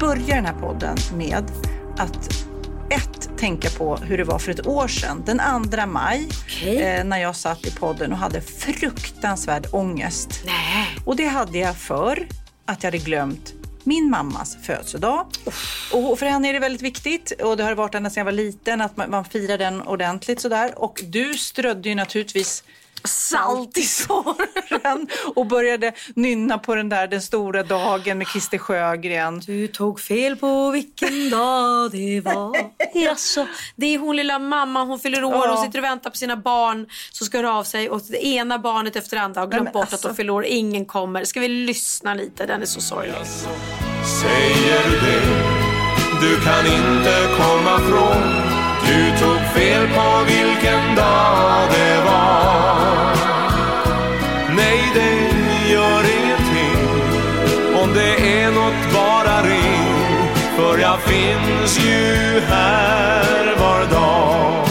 Börja den här podden med att ett, tänka på hur det var för ett år sedan. Den 2 maj, eh, när jag satt i podden och hade fruktansvärd ångest. Nej. Och det hade jag för att jag hade glömt min mammas födelsedag. Och för henne är det väldigt viktigt och det har varit ända sedan jag var liten att man, man firar den ordentligt sådär. Och du strödde ju naturligtvis salt i såren och började nynna på den där Den stora dagen med Christer Sjögren. Du tog fel på vilken dag det var. Jaså, det är hon lilla mamma, hon fyller år, Ja. hon sitter och väntar på sina barn som ska höra av sig och det ena barnet efter det andra har glömt bort alltså. att de fyller år, ingen kommer. Ska vi lyssna lite? Den är så sorglig. Säger du det? Du kan inte komma från Du tog fel på vilken dag det var Nej, det gör ingenting Om det är något, bara ring För jag finns ju här var dag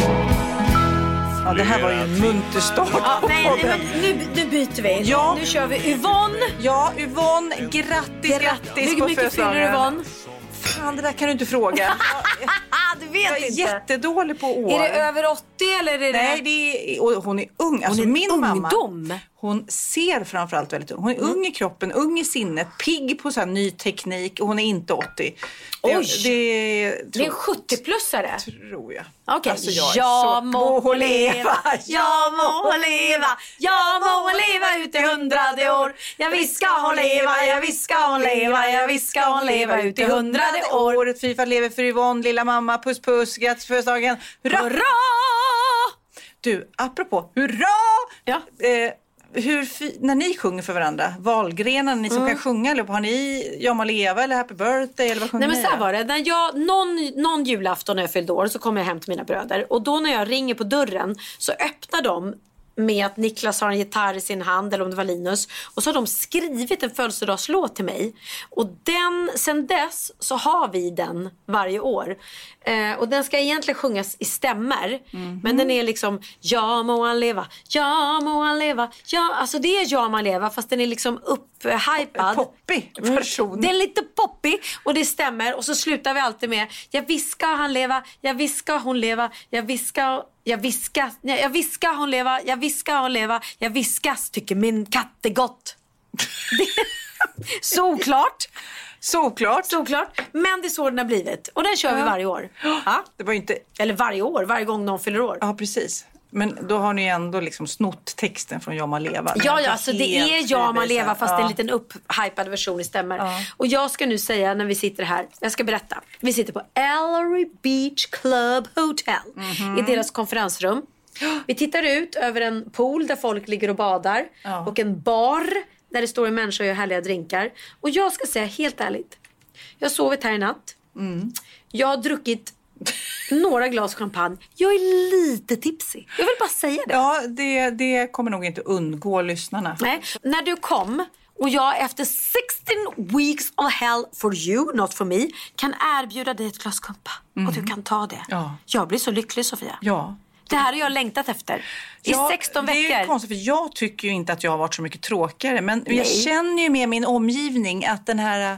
Ja, det här var ju en munter start Ja, på nej, nej, podden. men nu, nu byter vi. Ja. Nu kör vi Yvonne. Ja, Yvonne, grattis, grattis Hur på mycket fyller födelsedagen. Yvonne? Fan, det där kan du inte fråga. Vet Jag är inte. jättedålig på år. Är det över 80 eller är det... Nej, det är, och hon är ung. Alltså Hon är min mamma, ungdom. Hon ser framförallt väldigt ung. Hon är Mm. ung i kroppen, ung i sinnet, pigg på så här ny teknik och hon är inte 80. Det, Oj. det, Det är en 70-plussare. tror jag. Okej, Alltså, jag är ja så- må leva, ja må leva, ja må leva ut i hundrade år. Ja visst ska hon leva, ja visst ska hon leva, ja visst ska hon leva ut i hundrade år. Året Fifa lever för Yvonne, lilla mamma, puss puss, grattis födelsedagen. Hurra! Hurra! Du, apropå hurra! Ja. Eh, hur, när ni sjunger för varandra, valgrenarna, ni som Mm. kan sjunga, eller har ni Ja må leva eller Happy birthday eller vad sjunger Nej men så här var det, när jag, någon, någon julafton när jag fyllde år så kom jag hem till mina bröder. Och då när jag ringer på dörren så öppnar de med att Niklas har en gitarr i sin hand eller om det var Linus och så har de skrivit en födelsedagslåt till mig. Och den, sen dess så har vi den varje år eh, och den ska egentligen sjungas i stämmer men den är liksom Ja må han leva, ja må han leva, ja. Alltså det är Ja må han leva fast den är liksom upphypad. Poppig version. det är lite poppig och det stämmer. Och så slutar vi alltid med Ja visst ska han leva, ja visst ska hon leva, jag viska, ja, jag viska hon leva, jag viska hon leva, jag viskas tycker min katt är gott. Såklart, Såklart. såklart. Men det är så den har blivit och den kör vi varje år. Ja. Det var inte... Eller varje år, varje gång någon fyller år. Ja, precis. Men då har ni ändå liksom snott texten från Ja må leva. Ja, ja, alltså det är Ja man leva fast är en Ja. liten upphypad version i stämmer. Ja. Och jag ska nu säga när vi sitter här, jag ska berätta. Vi sitter på Ellery Beach Club Hotel Mhm. i deras konferensrum. Vi tittar ut över en pool där folk ligger och badar Ja. och en bar där det står en människa och gör härliga drinkar. Och jag ska säga helt ärligt, jag har sovit här i natt. Mm. Jag har druckit några glas champagne. Jag är lite tipsig. Jag vill bara säga det. Ja, det, det kommer nog inte undgå lyssnarna. Nej. När du kom och jag efter 16 weeks of hell for you, not for me, kan erbjuda dig ett glas kumpa. Och du kan ta det. Ja. Jag blir så lycklig Sofia. Ja. Det här har jag längtat efter. I Ja, 16 Det är veckor. konstigt för jag tycker ju inte att jag har varit så mycket tråkigare. Men jag Nej. känner ju med min omgivning att den här eh,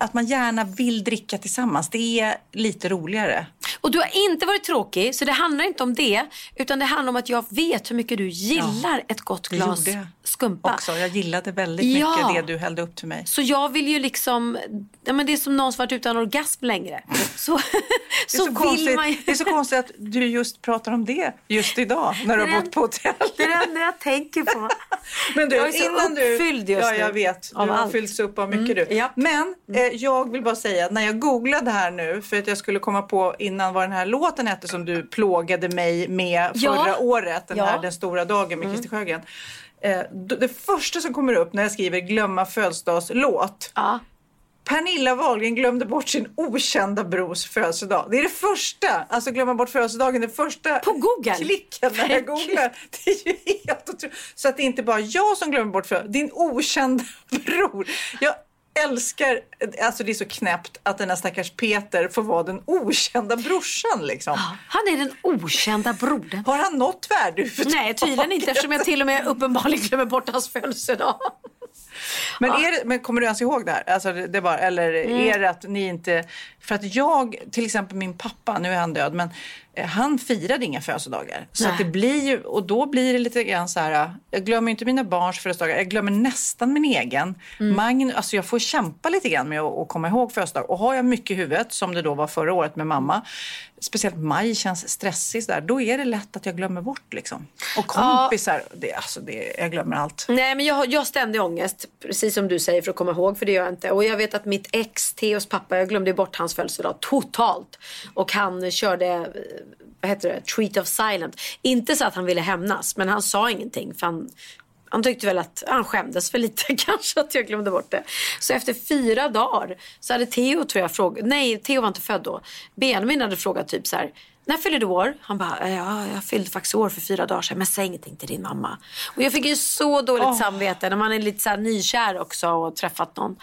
att man gärna vill dricka tillsammans. Det är lite roligare. Och du har inte varit tråkig, så det handlar inte om det. Utan det handlar om att jag vet hur mycket du gillar ett gott glas jag skumpa. också. Jag gillade väldigt Ja. mycket det du hällde upp till mig. Så jag vill ju liksom, ja, men det är som någon som varit utan orgasm längre. Så, så, så, vill konstigt, man ju. det är så konstigt att du just pratar om det just idag när du har bott på hotell. Det är det enda jag tänker på. Men du, Jag är så innan du... uppfylld just Ja, nu jag vet. Du av har allt. fyllts upp av mycket Mm, du. japp. Men eh, jag vill bara säga, när jag googlade här nu för att jag skulle komma på innan vad den här låten hette som du plågade mig med Ja. förra året, den Ja. här Den stora dagen med Christer Sjögren. Eh, det första som kommer upp när jag skriver glömma födelsedagslåt Ja. Pernilla Wahlgren glömde bort sin okända brors födelsedag. Det är det första, alltså glömma bort födelsedagen, det första På Google? klicken när jag googlar. Det är ju helt otroligt. Så att det är inte bara jag som glömmer bort födelsedagen, din okända bror. Jag älskar, alltså det är så knäppt att den här stackars Peter får vara den okända brorsan liksom. Han är den okända brodern. Har han något värde Nej, tydligen inte eftersom jag till och med uppenbarligen glömmer bort hans födelsedag. Men, är det, men kommer du ens ihåg det här? Alltså det, det var, eller Mm. är det att ni inte... För att jag, till exempel min pappa, nu är han död, men eh, han firade inga födelsedagar. Så det blir ju, och då blir det lite grann så här, jag glömmer inte mina barns födelsedagar, jag glömmer nästan min egen. Mm. Magn, alltså jag får kämpa lite grann med att, att komma ihåg födelsedagar. Och har jag mycket i huvudet, som det då var förra året med mamma, speciellt maj känns stressig där, då är det lätt att jag glömmer bort liksom. Och kompisar, det, alltså det, jag glömmer allt. Nej, men jag, har- jag har ständig ångest, precis som du säger, för att komma ihåg, för det gör jag inte. Och jag vet att mitt ex, Theos pappa, jag glömde bort hans födelsedag totalt. Och han körde, eh, vad heter det, treat of silent. Inte så att han ville hämnas, men han sa ingenting. För han, han tyckte väl att han skämdes för lite kanske att jag glömde bort det. Så efter fyra dagar så hade Theo tror jag frågat, nej Theo var inte född då. Benjamin hade frågat typ så här, när fyller du år? Han bara, ja jag fyllde faktiskt år för fyra dagar sedan men säg ingenting till din mamma. Och jag fick ju så dåligt samvete när man är lite så nykär också och träffat någon.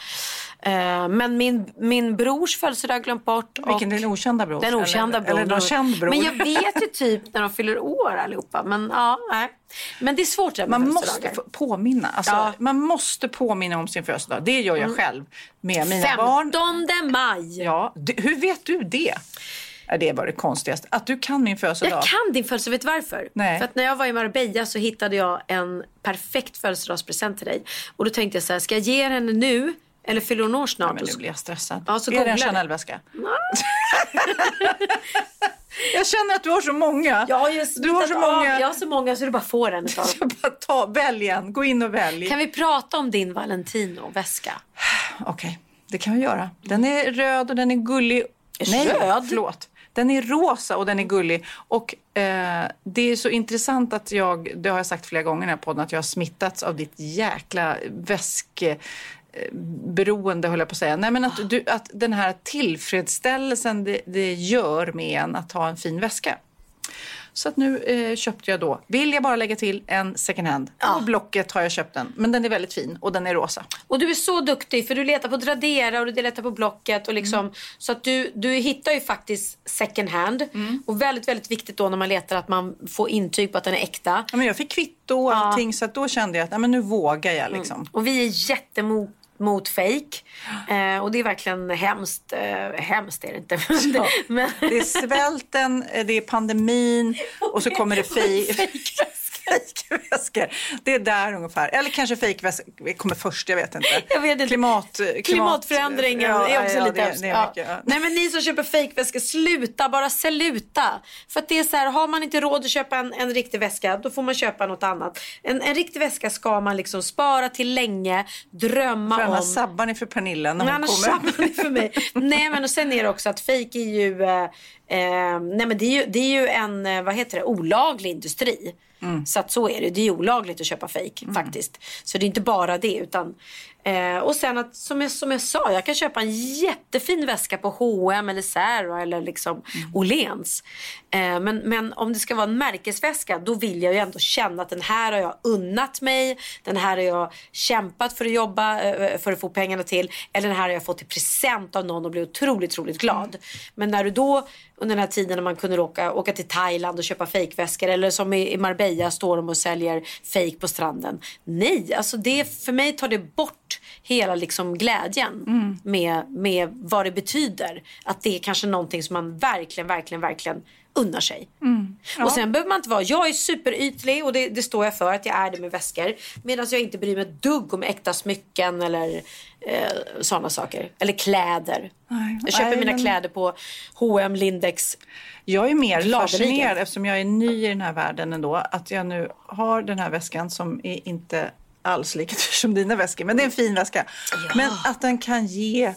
Eh, men min, min brors födelsedag har glömt bort. Vilken, din okända bror? Den okända eller, brodern. Eller någon känd bror? Men jag vet ju typ när de fyller år allihopa. Men ja, nej. Men det är svårt det Man måste påminna. Alltså, Ja. Man måste påminna om sin födelsedag. Det gör jag själv med mina barn. 15 maj. Ja, hur vet du det? Det var det konstigaste. Att du kan min födelsedag. Jag kan din födelsedag, vet du varför? Nej. För att när jag var i Marbella så hittade jag en perfekt födelsedagspresent till dig. Och då tänkte jag så här, ska jag ge henne nu eller fyller hon år snart? Ja, men nu blir jag stressad. Ja, så är det en. Chanel-väska? jag känner att du har så många. Jag har ju du har så av- många. Jag har så många så du bara får en utav dem. Bara ta, välj en. Gå in och välj. Kan vi prata om din Valentino-väska? Okej, det kan vi göra. Den är röd och den är gullig. Nej, Röd? förlåt. Den är rosa och den är gullig. Och eh, det är så intressant att jag, det har jag sagt flera gånger i den här podden, att jag har smittats av ditt jäkla väsk eh, beroende höll jag på att säga. Nej men att, du, att den här tillfredsställelsen det, det gör med en att ha en fin väska. Så att nu eh, köpte jag då, vill jag bara lägga till, en second hand. På Blocket har jag köpt den. Men den är väldigt fin och den är rosa. Och du är så duktig för du letar på Tradera och du letar på Blocket. Och liksom, Så att du, du hittar ju faktiskt second hand. Och väldigt, väldigt viktigt då när man letar att man får intyg på att den är äkta. Ja, men jag fick kvitto och allting så att då kände jag att nej, men nu vågar jag liksom. Och vi är jättemot mot fake. Eh, och det är verkligen hemskt. Eh, hemskt är det inte. Det, men, Det är svälten, eh, det är pandemin och så kommer det fej- fejkväskor. Det är där ungefär. Eller kanske fejkväskor kommer först, jag vet inte. Jag vet inte. Klimat, klimat, Klimatförändringen ja, är också ja, lite det, det är mycket, ja. Nej men ni som köper fejkväskor, sluta bara sluta. För att det är så här, har man inte råd att köpa en, en riktig väska, då får man köpa något annat. En, en riktig väska ska man liksom spara till länge, drömma För om. annars sabbar ni för Pernilla när hon annars kommer. sabbar det för mig. nej men och sen är det också att fejk är ju, eh, eh, nej men det är ju, det är ju en, eh, vad heter det, olaglig industri. Mm. Så att så är det. Det är olagligt att köpa fejk faktiskt. Så det är inte bara det utan eh, och sen att som jag, som jag sa, jag kan köpa en jättefin väska på H&M eller Zara eller liksom Mm. Åhléns. Eh, men, men om det ska vara en märkesväska då vill jag ju ändå känna att den här har jag unnat mig. Den här har jag kämpat för att jobba eh, för att få pengarna till. Eller den här har jag fått i present av någon och blivit otroligt, otroligt glad. Men när du då under den här tiden när man kunde åka, åka till Thailand och köpa fejkväskor eller som i, i Marbella står de och säljer fejk på stranden. Nej, alltså det, för mig tar det bort hela liksom glädjen Mm. med, med vad det betyder. Att det är kanske någonting som man verkligen, verkligen, verkligen unnar sig. Mm. Och sen behöver man inte vara, jag är superytlig och det, det står jag för att jag är det med väskor. Medan jag inte bryr mig ett dugg om äkta smycken eller eh, sådana saker. Eller kläder. Nej, jag köper nej, mina men- kläder på H&M, Lindex. Jag är mer fascinerad eftersom jag är ny i den här världen ändå. Att jag nu har den här väskan som är inte alls lika dyr som dina väskor. Men det är en fin väska. Men att den kan ge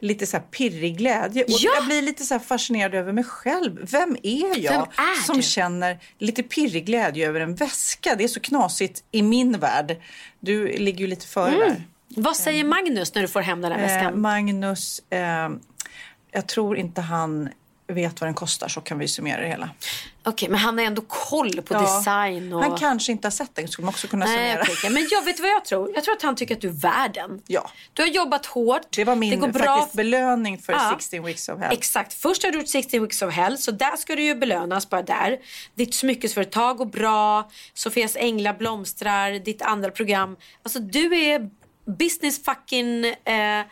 lite så här pirrig glädje. Och Ja. Jag blir lite så fascinerad över mig själv. Vem är jag Vem är som känner lite pirrig glädje över en väska? Det är så knasigt i min värld. Du ligger ju lite före där. Vad säger Magnus när du får hem den här Eh, väskan? Magnus, eh, jag tror inte han vet vad den kostar så kan vi summera det hela. Okej, men han har ändå koll på Ja. design. Och... Han kanske inte har sett den, skulle man också kunna Nej, summera. okej. Men jag vet vad jag tror? Jag tror att han tycker att du är värd den. Ja. Du har jobbat hårt. Det var min går bra. faktiskt belöning för Ja. 16 weeks of hell. Exakt. Först har du gjort 16 weeks of hell, så där ska du ju belönas bara där. Ditt smyckesföretag går bra, Sofias änglar blomstrar, ditt andra program. Alltså du är business fucking eh,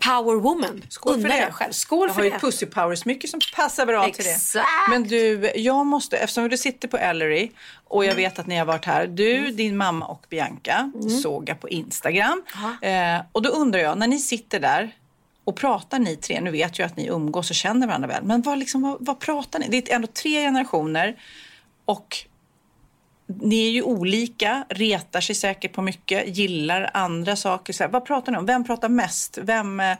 power woman. Skål för Unna det. själv. Skål jag för har ju det. ett Pussy Power-smycke som passar bra till det. Exakt. Men du, jag måste, eftersom du sitter på Ellery och jag Mm. vet att ni har varit här. Du, din mamma och Bianca såg jag på Instagram. Eh, och då undrar jag, när ni sitter där och pratar ni tre, nu vet jag att ni umgås och känner varandra väl, men vad, liksom, vad, vad pratar ni? Det är ändå tre generationer och ni är ju olika, retar sig säkert på mycket, gillar andra saker. Så här, vad pratar ni om? Vem pratar mest? Vem, eh,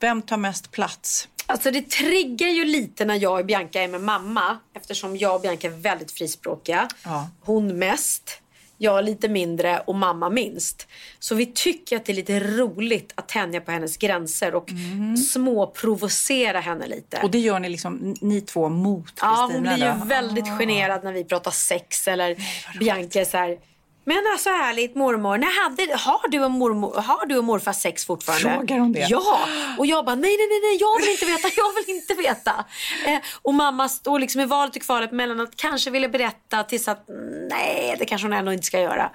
vem tar mest plats? Alltså det triggar ju lite när jag och Bianca är med mamma. Eftersom jag och Bianca är väldigt frispråkiga. Ja. Hon mest, jag lite mindre och mamma minst. Så vi tycker att det är lite roligt att tänja på hennes gränser och småprovocera henne lite. Mm. Och det gör ni liksom, ni två mot Kristina? Ja, hon blir ju då? väldigt generad när vi pratar sex eller Bianca är så här. Men alltså ärligt mormor, när hade, har, du och mormor, har du och morfar sex fortfarande? Frågar hon det? Ja! Och jag bara nej, nej, nej, nej, jag vill inte veta, jag vill inte veta. Eh, och mamma står liksom i valet och kvalet mellan att kanske vilja berätta tills att nej, det kanske hon ändå inte ska göra.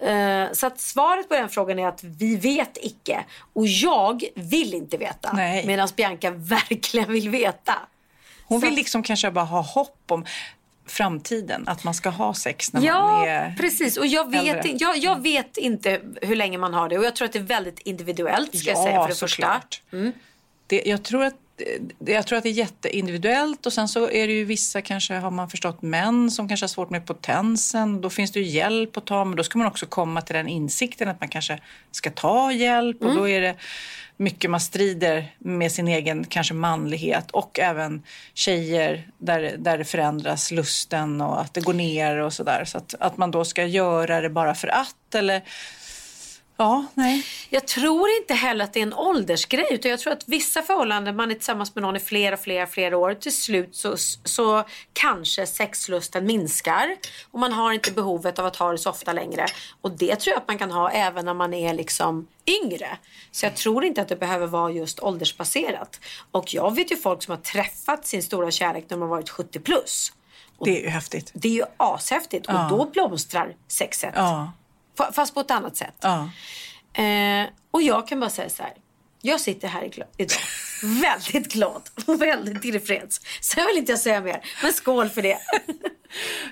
Eh, så att svaret på den frågan är att vi vet icke. Och jag vill inte veta. Medan Bianca verkligen vill veta. Hon Så vill liksom kanske bara ha hopp om framtiden, att man ska ha sex när man Ja, är precis. Och jag vet, in- jag, jag vet inte hur länge man har det. Och jag tror att det är väldigt individuellt, ska jag säga för det första. såklart. Det, jag, tror att, det, jag tror att det är jätteindividuellt och sen så är det ju vissa, kanske har man förstått, män som kanske har svårt med potensen. Då finns det ju hjälp att ta, men då ska man också komma till den insikten att man kanske ska ta hjälp och Mm. då är det mycket man strider med sin egen kanske manlighet och även tjejer där, där det förändras lusten och att det går ner och sådär. Så att, att man då ska göra det bara för att eller Ja, nej. Jag tror inte heller att det är en åldersgrej. Utan jag tror att vissa förhållanden, man är tillsammans med någon i flera, flera, flera år. Till slut så, så kanske sexlusten minskar. Och man har inte behovet av att ha det så ofta längre. Och det tror jag att man kan ha även när man är liksom yngre. Så jag tror inte att det behöver vara just åldersbaserat. Och jag vet ju folk som har träffat sin stora kärlek när de har varit 70 plus. Det är ju häftigt. Det är ju ashäftigt. Och då blomstrar sexet. Ja. Fa- Fast på ett annat sätt. Ja. Eh, och jag kan bara säga så här. Jag sitter här idag väldigt glad och väldigt tillfreds. Sen vill inte jag säga mer. Men skål för det.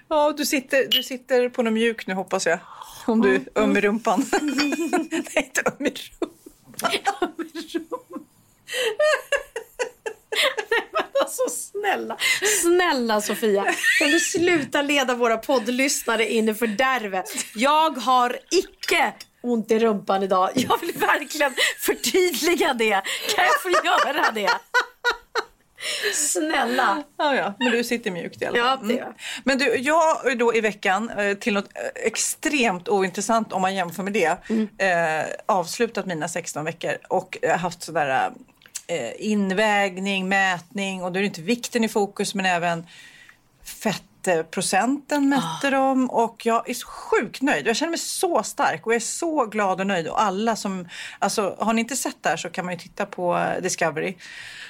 Ja, du sitter, du sitter på något mjukt nu hoppas jag. Om du är öm i rumpan. Nej, inte öm i rumpan. Alltså snälla, snälla Sofia. Kan du sluta leda våra poddlyssnare in i fördärvet? Jag har icke ont i rumpan idag. Jag vill verkligen förtydliga det. Kan jag få göra det? Snälla. Ja, ja, men du sitter mjukt i alla fall. Ja, jag. Men du, jag då i veckan eh, till något eh, extremt ointressant om man jämför med det Mm. eh, avslutat mina 16 veckor och eh, haft sådär invägning, mätning och då är det inte vikten i fokus men även fettprocenten mätte de och jag är så sjukt nöjd. Jag känner mig så stark och jag är så glad och nöjd. Och alla som, alltså har ni inte sett det här så kan man ju titta på eh, Discovery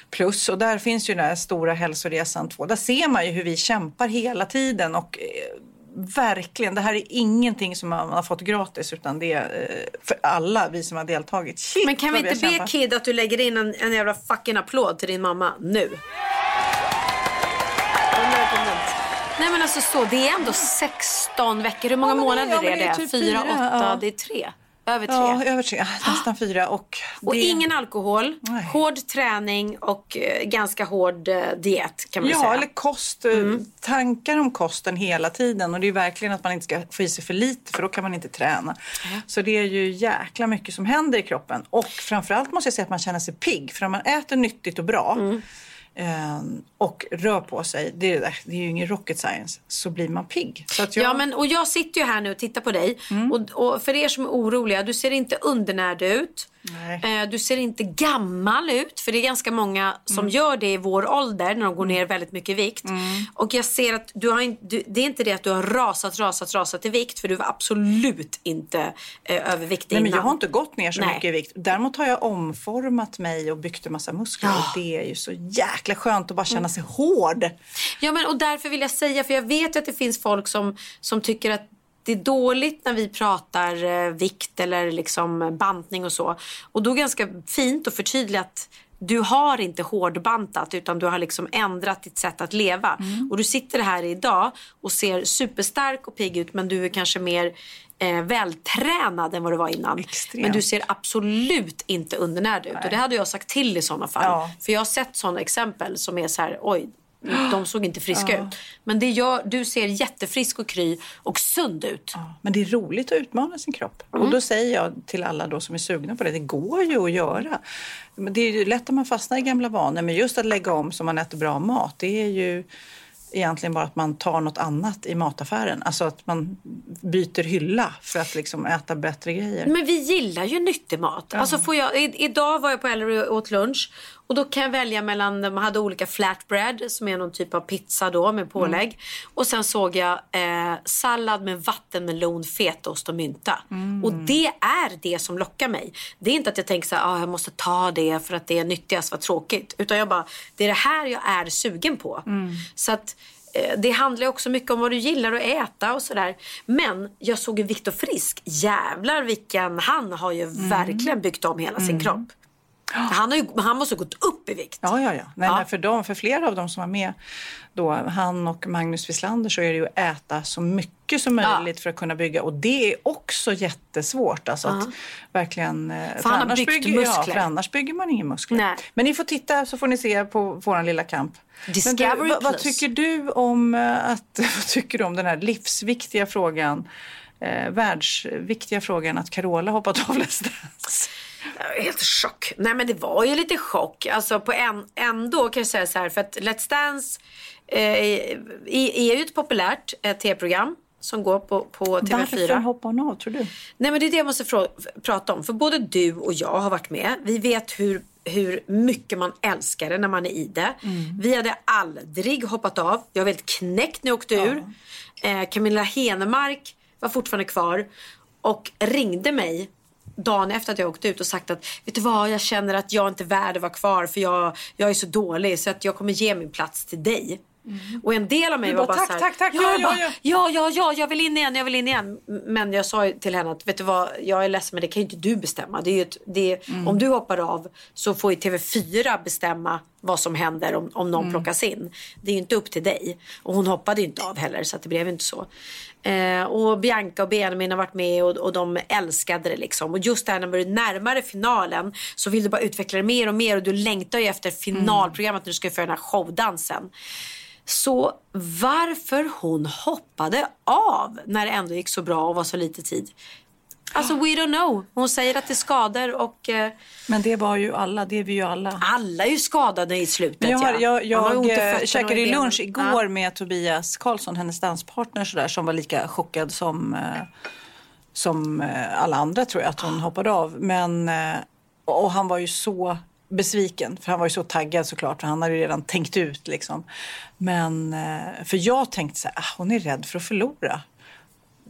Plus och där finns ju den här stora hälsoresan 2. Där ser man ju hur vi kämpar hela tiden och eh, verkligen, det här är ingenting som man har fått gratis utan det är eh, för alla vi som har deltagit. Shit, Men kan vi inte be. Kid att du lägger in en, en jävla fucking applåd till din mamma nu? Nej men alltså så, det är ändå 16 veckor. Hur många Ja, månader det är det? typ Fyra, fyra, åtta, ja. det är tre. Över tre. Ja, över tre, nästan fyra. Och, och det- ingen alkohol, Nej. hård träning och eh, ganska hård eh, diet kan man Ja, säga. eller kost. eh, Tankar om kosten hela tiden. Och det är verkligen att man inte ska få i sig för lite för då kan man inte träna. Så det är ju jäkla mycket som händer i kroppen. Och framförallt måste jag säga att man känner sig pigg. För om man äter nyttigt och bra eh, och rör på sig, det är, det är ju ingen rocket science, så blir man pigg. Jag, Ja, men, och jag sitter ju här nu och tittar på dig. Mm. Och, och för er som är oroliga, du ser inte undernärd ut. Nej. Eh, du ser inte gammal ut. För det är ganska många som Mm. gör det i vår ålder när de går ner väldigt mycket i vikt. Och jag ser att du har in, du, det är inte det att du har rasat, rasat, rasat i vikt. För du var absolut inte eh, överviktig Nej, men innan. jag har inte gått ner så Nej. mycket i vikt. Däremot har jag omformat mig och byggt en massa muskler. Och det är ju så jäkla skönt att bara känna sig hård. Ja, men och därför vill jag säga, för jag vet att det finns folk som, som tycker att det är dåligt när vi pratar eh, vikt eller liksom bantning och så. Och då är det ganska fint förtydliga att du har inte hårdbantat utan du har liksom ändrat ditt sätt att leva. Mm. Och du sitter här idag och ser superstark och pigg ut men du är kanske mer eh, vältränad än vad du var innan. Extremt. Men du ser absolut inte undernärd ut. Och det hade jag sagt till i sådana fall. Ja. För jag har sett sådana exempel som är så här, oj, de såg inte friska ut. Men det gör, du ser jättefrisk och kry och sund ut. Ja, Men det är roligt att utmana sin kropp. Och då säger jag till alla då som är sugna på det, det går ju att göra. Men det är ju lätt att man fastnar i gamla vanor, men just att lägga om så man äter bra mat, det är ju egentligen bara att man tar något annat i mataffären. Alltså att man byter hylla för att liksom äta bättre grejer. Men vi gillar ju nyttig mat. Alltså får jag, i, idag var jag på Ellery och åt lunch. Och då kan jag välja mellan, de hade olika flatbread som är någon typ av pizza då med pålägg. Och sen såg jag eh, sallad med vattenmelon, fetaost och mynta. Och det är det som lockar mig. Det är inte att jag tänker så här, ah, jag måste ta det för att det är nyttigast, vad tråkigt. Utan jag bara, det är det här jag är sugen på. Så att eh, det handlar också mycket om vad du gillar att äta och sådär. Men jag såg ju Viktor Frisk. Jävlar vilken, han har ju verkligen byggt om hela sin kropp. Han, har ju, han måste ha gått upp i vikt. Ja, ja, ja. Nej, Ja. För, dem, för flera av dem som var med, då, han och Magnus Wislander, så är det ju att äta så mycket som möjligt för att kunna bygga. Och det är också jättesvårt. Alltså att verkligen, eh, För han har annars byggt bygger, Ja, muskler. för annars bygger man inga muskler. Nej. Men ni får titta så får ni se på vår lilla kamp. Discovery du, vad, vad tycker du om eh, att, vad tycker du om den här livsviktiga frågan, eh, världsviktiga frågan att Carola hoppat av Let's Dance? Helt chock. Nej men det var ju lite chock. Alltså på en, ändå kan jag säga så här för att Let's Dance eh, är ju ett populärt eh, tv-program som går på, på TV4. Varför hoppar hon av tror du? Nej men det är det jag måste frå- prata om. För både du och jag har varit med. Vi vet hur, hur mycket man älskar det när man är i det. Vi hade aldrig hoppat av. Jag var helt knäckt när jag åkte ur. Eh, Camilla Henemark var fortfarande kvar och ringde mig dagen efter att jag åkte ut och sagt att vet du vad, jag känner att jag inte är värd att vara kvar för jag, jag är så dålig så att jag kommer ge min plats till dig. Och en del av mig Du var bara, bara tack, så här, tack, tack, ja, ja, ja, bara, ja. ja, ja, ja, jag vill in igen, jag vill in igen. Men jag sa till henne att vet du vad, jag är ledsen men det kan ju inte du bestämma. Det är ett, det är, Mm. Om du hoppar av så får ju TV4 bestämma vad som händer om, om någon Mm. plockas in. Det är ju inte upp till dig. Och hon hoppade ju inte av heller så det blev inte så. Eh, och Bianca och Benjamin har varit med och, och de älskade det liksom. Och just där när man är närmare finalen så vill du bara utveckla det mer och mer och du längtar ju efter finalprogrammet när du ska få den här showdansen. Så varför hon hoppade av när det ändå gick så bra och var så lite tid. Alltså we don't know. Hon säger att det är skador och eh, Men det var ju alla, det är vi ju alla. alla är ju skadade i slutet. Men jag, har, ja. jag, jag fötterna eh, käkade ju lunch igår Ja. med Tobias Karlsson, hennes danspartner sådär, som var lika chockad som, eh, som eh, alla andra tror jag att hon hoppade av. Men, eh, och han var ju så besviken, för han var ju så taggad såklart, för han hade ju redan tänkt ut liksom. Men, eh, för jag tänkte så här, ah, hon är rädd för att förlora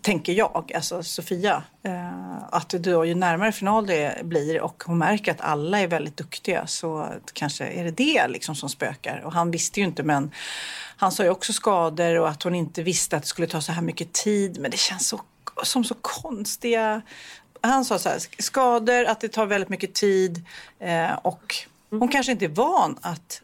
tänker jag, alltså Sofia, eh, att då ju närmare final det blir och hon märker att alla är väldigt duktiga så kanske är det det liksom som spökar. Och han visste ju inte men han sa ju också skador och att hon inte visste att det skulle ta så här mycket tid. Men det känns så, som så konstiga... Han sa så här, skador, att det tar väldigt mycket tid eh, och hon kanske inte är van att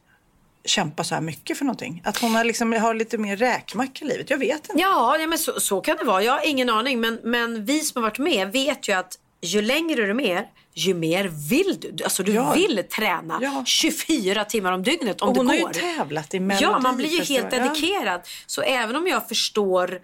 kämpa så här mycket för någonting. Att hon har, liksom, har lite mer räkmacka i livet. Jag vet inte. Ja, ja men så, så kan det vara. Jag har ingen aning. Men, men vi som har varit med vet ju att ju längre du är med ju mer vill du. Alltså du Ja. vill träna Ja. 24 timmar om dygnet om Och hon det har går. ju tävlat i Ja, man blir ju helt Melodifestivalen. Ja. dedikerad. Så även om jag förstår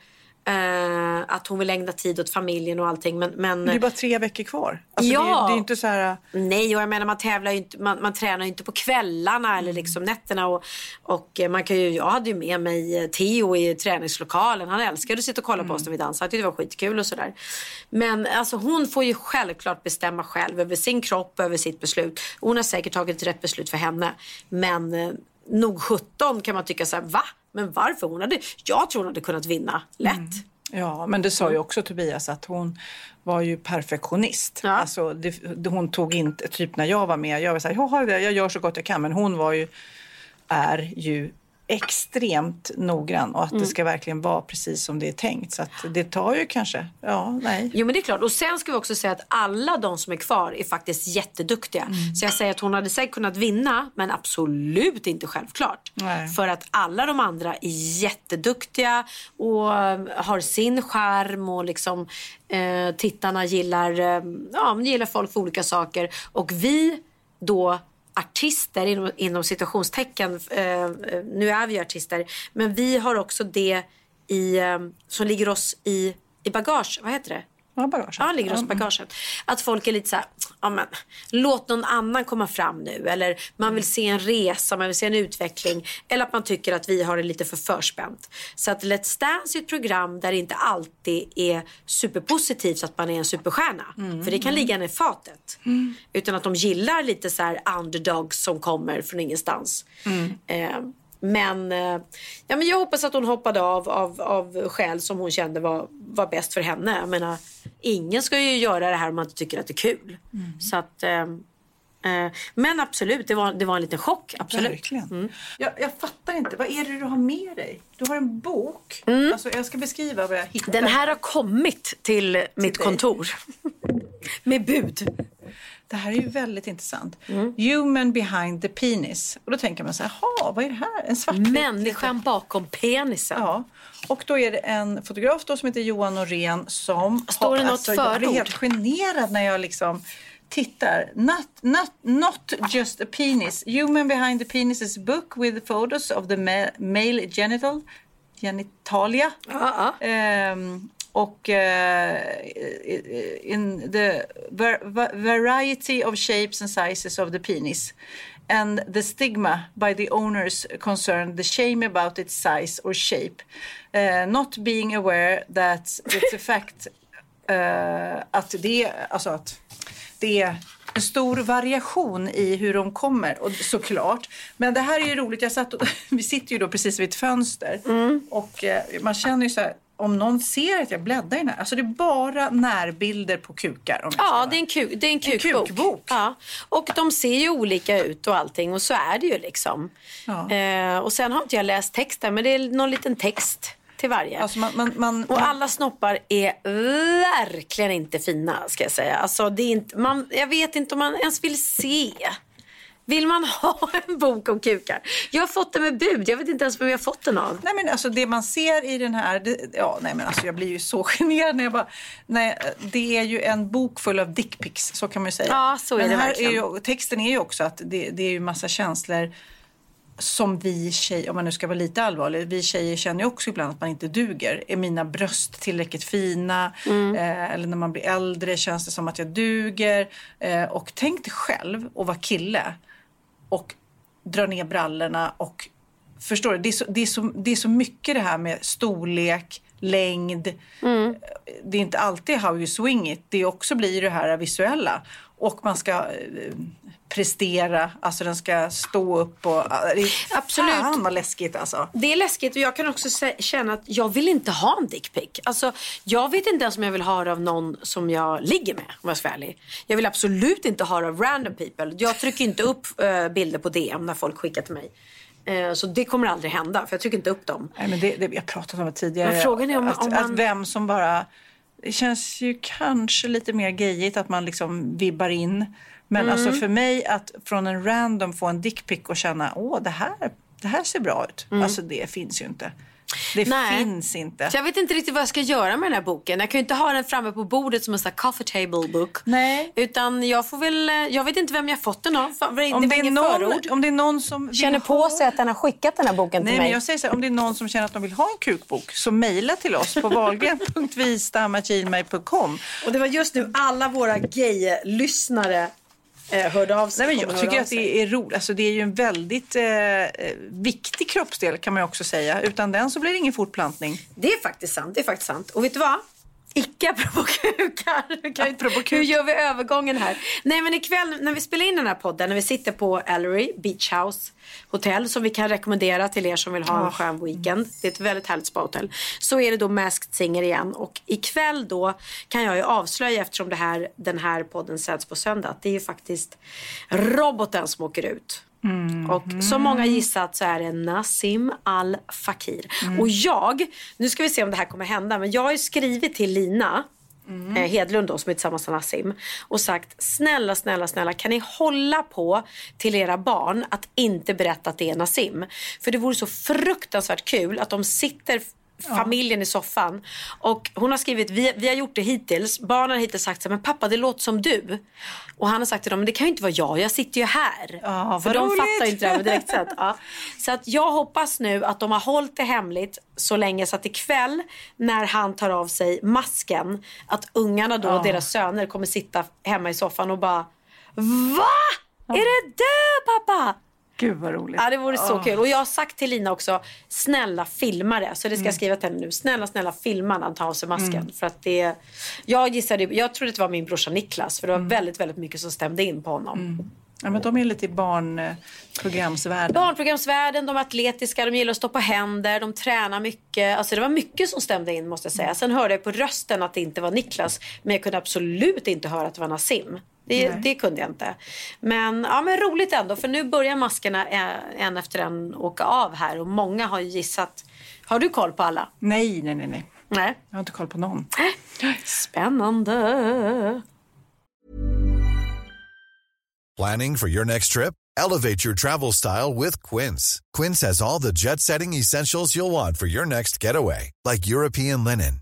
eh, att hon vill ägna tid åt familjen och allting. Men, men Det är bara tre veckor kvar. Alltså, Ja. det, är, det är inte så här... Nej, och jag menar man tävlar inte, man, man tränar ju inte på kvällarna eller Mm. liksom nätterna. Och, och eh, man kan ju, jag hade ju med mig eh, Theo i träningslokalen. Han älskade att sitta och kolla Mm. på oss när vi dansade. Han tyckte det var skitkul och sådär. Men alltså hon får ju självklart bestämma själv över sin kropp, över sitt beslut. Hon har säkert tagit rätt beslut för henne. Men eh, nog 17 kan man tycka så här, va? Men varför? Hon hade, jag tror hon hade kunnat vinna lätt. Mm. Ja, men det sa ju också Tobias att hon var ju perfektionist. Ja. Alltså, det, hon tog inte, typ när jag var med, jag var så här, "Jaha, jag gör så gott jag kan. Men hon var ju, är ju extremt noggrann och att Mm. det ska verkligen vara precis som det är tänkt. Så att det tar ju kanske, ja, nej. Jo men det är klart. Och sen ska vi också säga att alla de som är kvar är faktiskt jätteduktiga. Mm. Så jag säger att hon hade säkert kunnat vinna men absolut inte självklart. Nej. För att alla de andra är jätteduktiga och eh, har sin charm och liksom eh, tittarna gillar, eh, ja, gillar folk för olika saker. Och vi då artister inom, inom situationstecken, eh, eh, nu är vi ju artister, men vi har också det i, eh, som ligger oss i, i bagage, vad heter det? Ja, bagage. Ja, ligger i bagaget. Att folk är lite så här, ja men låt någon annan komma fram nu. Eller man vill se en resa, man vill se en utveckling. Eller att man tycker att vi har det lite för förspänt. Så att Let's Dance är ett program där det inte alltid är superpositivt så att man är en superstjärna. För det kan ligga en i fatet. Utan att de gillar lite så här underdogs som kommer från ingenstans. Eh, men, eh, ja, men jag hoppas att hon hoppade av av, av skäl som hon kände var, var bäst för henne. Jag menar, ingen ska ju göra det här om man inte tycker att det är kul. Så att, eh, eh, men absolut, det var, det var en liten chock. Absolut. Verkligen. Jag, jag fattar inte, vad är det du har med dig? Du har en bok. Alltså, jag ska beskriva vad jag hittar. Den här har kommit till mitt dig. kontor. Med bud. Det här är ju väldigt intressant. Mm. Human behind the penis. Och då tänker man så här, jaha, vad är det här? En svartvit? Människan bakom penisen. Ja. Och då är det en fotograf då som heter Johan Norén som... Står det något alltså, Jag blir förord? helt generad när jag liksom tittar. Not, not, not just a penis. Human behind the penis is a book with photos of the ma- male genital, genitalia. Ja, ja. Ehm, och eh, in the var- va- variety of shapes and sizes of the penis. And the stigma by the owners concerned, the shame about its size or shape. Eh, not being aware that it's a fact eh, att det, alltså att det är en stor variation i hur de kommer, och såklart. Men det här är ju roligt. Jag satt och, vi sitter ju då precis vid ett fönster och eh, man känner ju så här, om någon ser att jag bläddrar i den här, alltså det är bara närbilder på kukar. Ja, det är en, kuk, det är en kukbok. kukbok. Ja. Och de ser ju olika ut och allting och så är det ju liksom. Ja. Eh, och sen har inte jag läst texten men det är någon liten text till varje. Alltså man, man, man, och alla snoppar är verkligen inte fina ska jag säga. Alltså, det är inte, man, jag vet inte om man ens vill se. Vill man ha en bok om kukar? Jag har fått den med bud. Jag vet inte ens vem jag har fått den av. Nej men alltså det man ser i den här, det, ja nej men alltså jag blir ju så generad när jag bara, nej det är ju en bok full av dickpics, så kan man ju säga. Ja, så är men det här verkligen. Är ju, texten är ju också att det, det är ju massa känslor som vi tjejer, om man nu ska vara lite allvarlig, vi tjejer känner ju också ibland att man inte duger. Är mina bröst tillräckligt fina? Mm. Eh, eller när man blir äldre känns det som att jag duger? Eh, och tänk dig själv att vara kille och drar ner brallorna och Förstår du? Det är, så, det, är så, det är så mycket det här med storlek, längd. Mm. Det är inte alltid how you swing it. Det också blir det här visuella. Och man ska eh, prestera, alltså den ska stå upp och... Är Absolut. Fan vad läskigt alltså. Det är läskigt och jag kan också känna att jag vill inte ha en dickpic. Alltså, jag vet inte ens om jag vill ha det av någon som jag ligger med om jag ska vara ärlig. Jag vill absolut inte ha det av random people. Jag trycker inte upp eh, bilder på DM när folk skickar till mig. Eh, så det kommer aldrig hända för jag trycker inte upp dem. Nej, men det, det, vi har pratat om det tidigare. Men frågan är om- att, om man- att vem som bara... Det känns ju kanske lite mer gayigt att man liksom vibbar in. Men Mm. alltså för mig att från en random få en dickpic och känna åh det här, det här ser bra ut. Alltså det finns ju inte. Det. Nej. finns inte. Så jag vet inte riktigt vad jag ska göra med den här boken. Jag kan ju inte ha den framme på bordet som en sån här coffee table book. Nej. Utan jag får väl, eh, jag vet inte vem jag fått den av. Det Om var det, är någon, förord. om det är någon som Känner på ha... sig att den har skickat den här boken Nej, till men mig. jag säger så här, om det är någon som känner att de vill ha en kukbok så mejla till oss på wahlgren.vistam.gmail.com. Och det var just nu alla våra gay-lyssnare hörde av sig. Nej, men jag tycker att det är roligt. Alltså, det är ju en väldigt eh, eh, viktig kroppsdel kan man ju också säga. Utan den så blir det ingen fortplantning. Det är faktiskt sant. Det är faktiskt sant. Och vet du vad? Icke apropå kukar. Hur, kan, Apropå kuk. hur gör vi övergången här? Nej men ikväll när vi spelar in den här podden, när vi sitter på Ellery Beach House hotell som vi kan rekommendera till er som vill ha en skön weekend. Det är ett väldigt härligt spahotell. Så är det då Masked Singer igen och ikväll då kan jag ju avslöja eftersom det här, den här podden sänds på söndag att det är ju faktiskt roboten som åker ut. Och som många gissat så är det Nassim Al Fakir. Och jag, nu ska vi se om det här kommer hända, men jag har skrivit till Lina eh, Hedlund då, som är tillsammans med Nassim och sagt snälla, snälla, snälla kan ni hålla på till era barn att inte berätta att det är Nassim. För det vore så fruktansvärt kul att de sitter familjen i soffan. Och hon har skrivit, vi, vi har gjort det hittills. Barnen har hittills sagt så här, men pappa det låter som du. Och han har sagt till dem, men det kan ju inte vara jag, jag sitter ju här. Ja, För de roligt. fattar ju inte det här med direktsänd. Ja. Så att jag hoppas nu att de har hållit det hemligt så länge så att ikväll när han tar av sig masken att ungarna då, deras söner kommer sitta hemma i soffan och bara Va? Är det du pappa? Gud vad roligt. Ja det vore så kul. Och jag har sagt till Lina också, snälla filma det. Så det ska jag skriva till henne nu. Snälla, snälla filma när han tar av sig masken. För att det, jag gissade, jag trodde det var min brorsa Niklas. För det var väldigt, väldigt mycket som stämde in på honom. Ja, men de är lite i barnprogramsvärlden. Barnprogramsvärlden, de är atletiska, de gillar att stå på händer, de tränar mycket. Alltså det var mycket som stämde in måste jag säga. Sen hörde jag på rösten att det inte var Niklas. Men jag kunde absolut inte höra att det var Nassim. Det, det kunde jag inte. Men, ja, men roligt ändå för nu börjar maskerna eh, en efter en åka av här och många har ju gissat. Har du koll på alla? Nej, nej, nej, nej. Nej. Jag har inte koll på någon. Spännande. Planning for your next trip? Elevate your travel style with Quince. Quince has all the jet setting essentials you'll want for your next getaway, like European linen,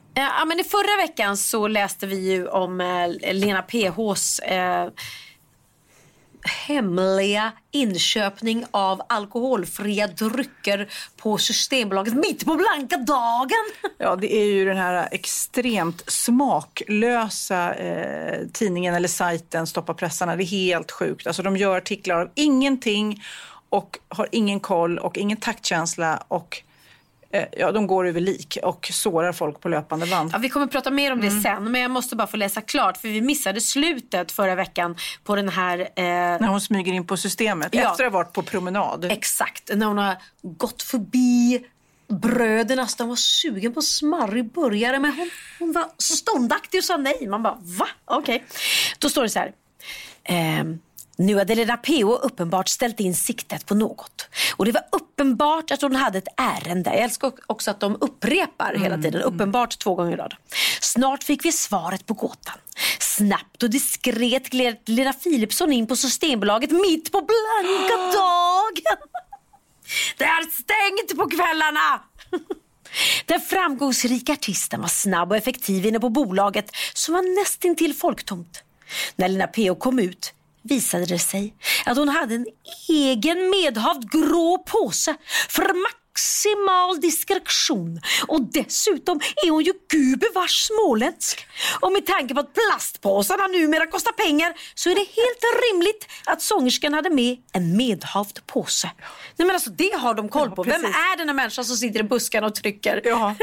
Eh, ja, men I förra veckan så läste vi ju om eh, Lena PHs eh, hemliga inköpning av alkoholfria drycker på Systembolaget mitt på blanka dagen. Ja, det är ju den här extremt smaklösa eh, tidningen eller sajten Stoppa pressarna. Det är helt sjukt. Alltså, de gör artiklar av ingenting och har ingen koll och ingen taktkänsla och ja, de går över lik och sårar folk på löpande band. Ja, vi kommer att prata mer om det mm. sen, men jag måste bara få läsa klart för vi missade slutet förra veckan på den här... Eh... När hon smyger in på systemet ja. efter att ha varit på promenad. Exakt, när hon har gått förbi bröderna, de var sugen på smarrig burgare men hon, hon var ståndaktig och sa nej. Man bara va? Okej. Okay. Då står det så här. Eh, nu hade Lena PH uppenbart ställt in siktet på något. Och det var uppenbart att hon hade ett ärende. Jag älskar också att de upprepar hela mm, tiden. Uppenbart två gånger i rad. Snart fick vi svaret på gåtan. Snabbt och diskret gled Lena Philipsson in på Systembolaget mitt på blanka dagen. Det är stängt på kvällarna! Den framgångsrika artisten var snabb och effektiv inne på bolaget som var nästintill folktomt. När Lena PH kom ut visade det sig att hon hade en egen medhavd grå påse för maximal diskretion. Och dessutom är hon ju gubevars småländsk. Och med tanke på att plastpåsarna numera kostar pengar så är det helt rimligt att sångerskan hade med en medhavd påse. Nej men alltså det har de koll på. Ja, Vem är den här människan som sitter i buskarna och trycker? Ja.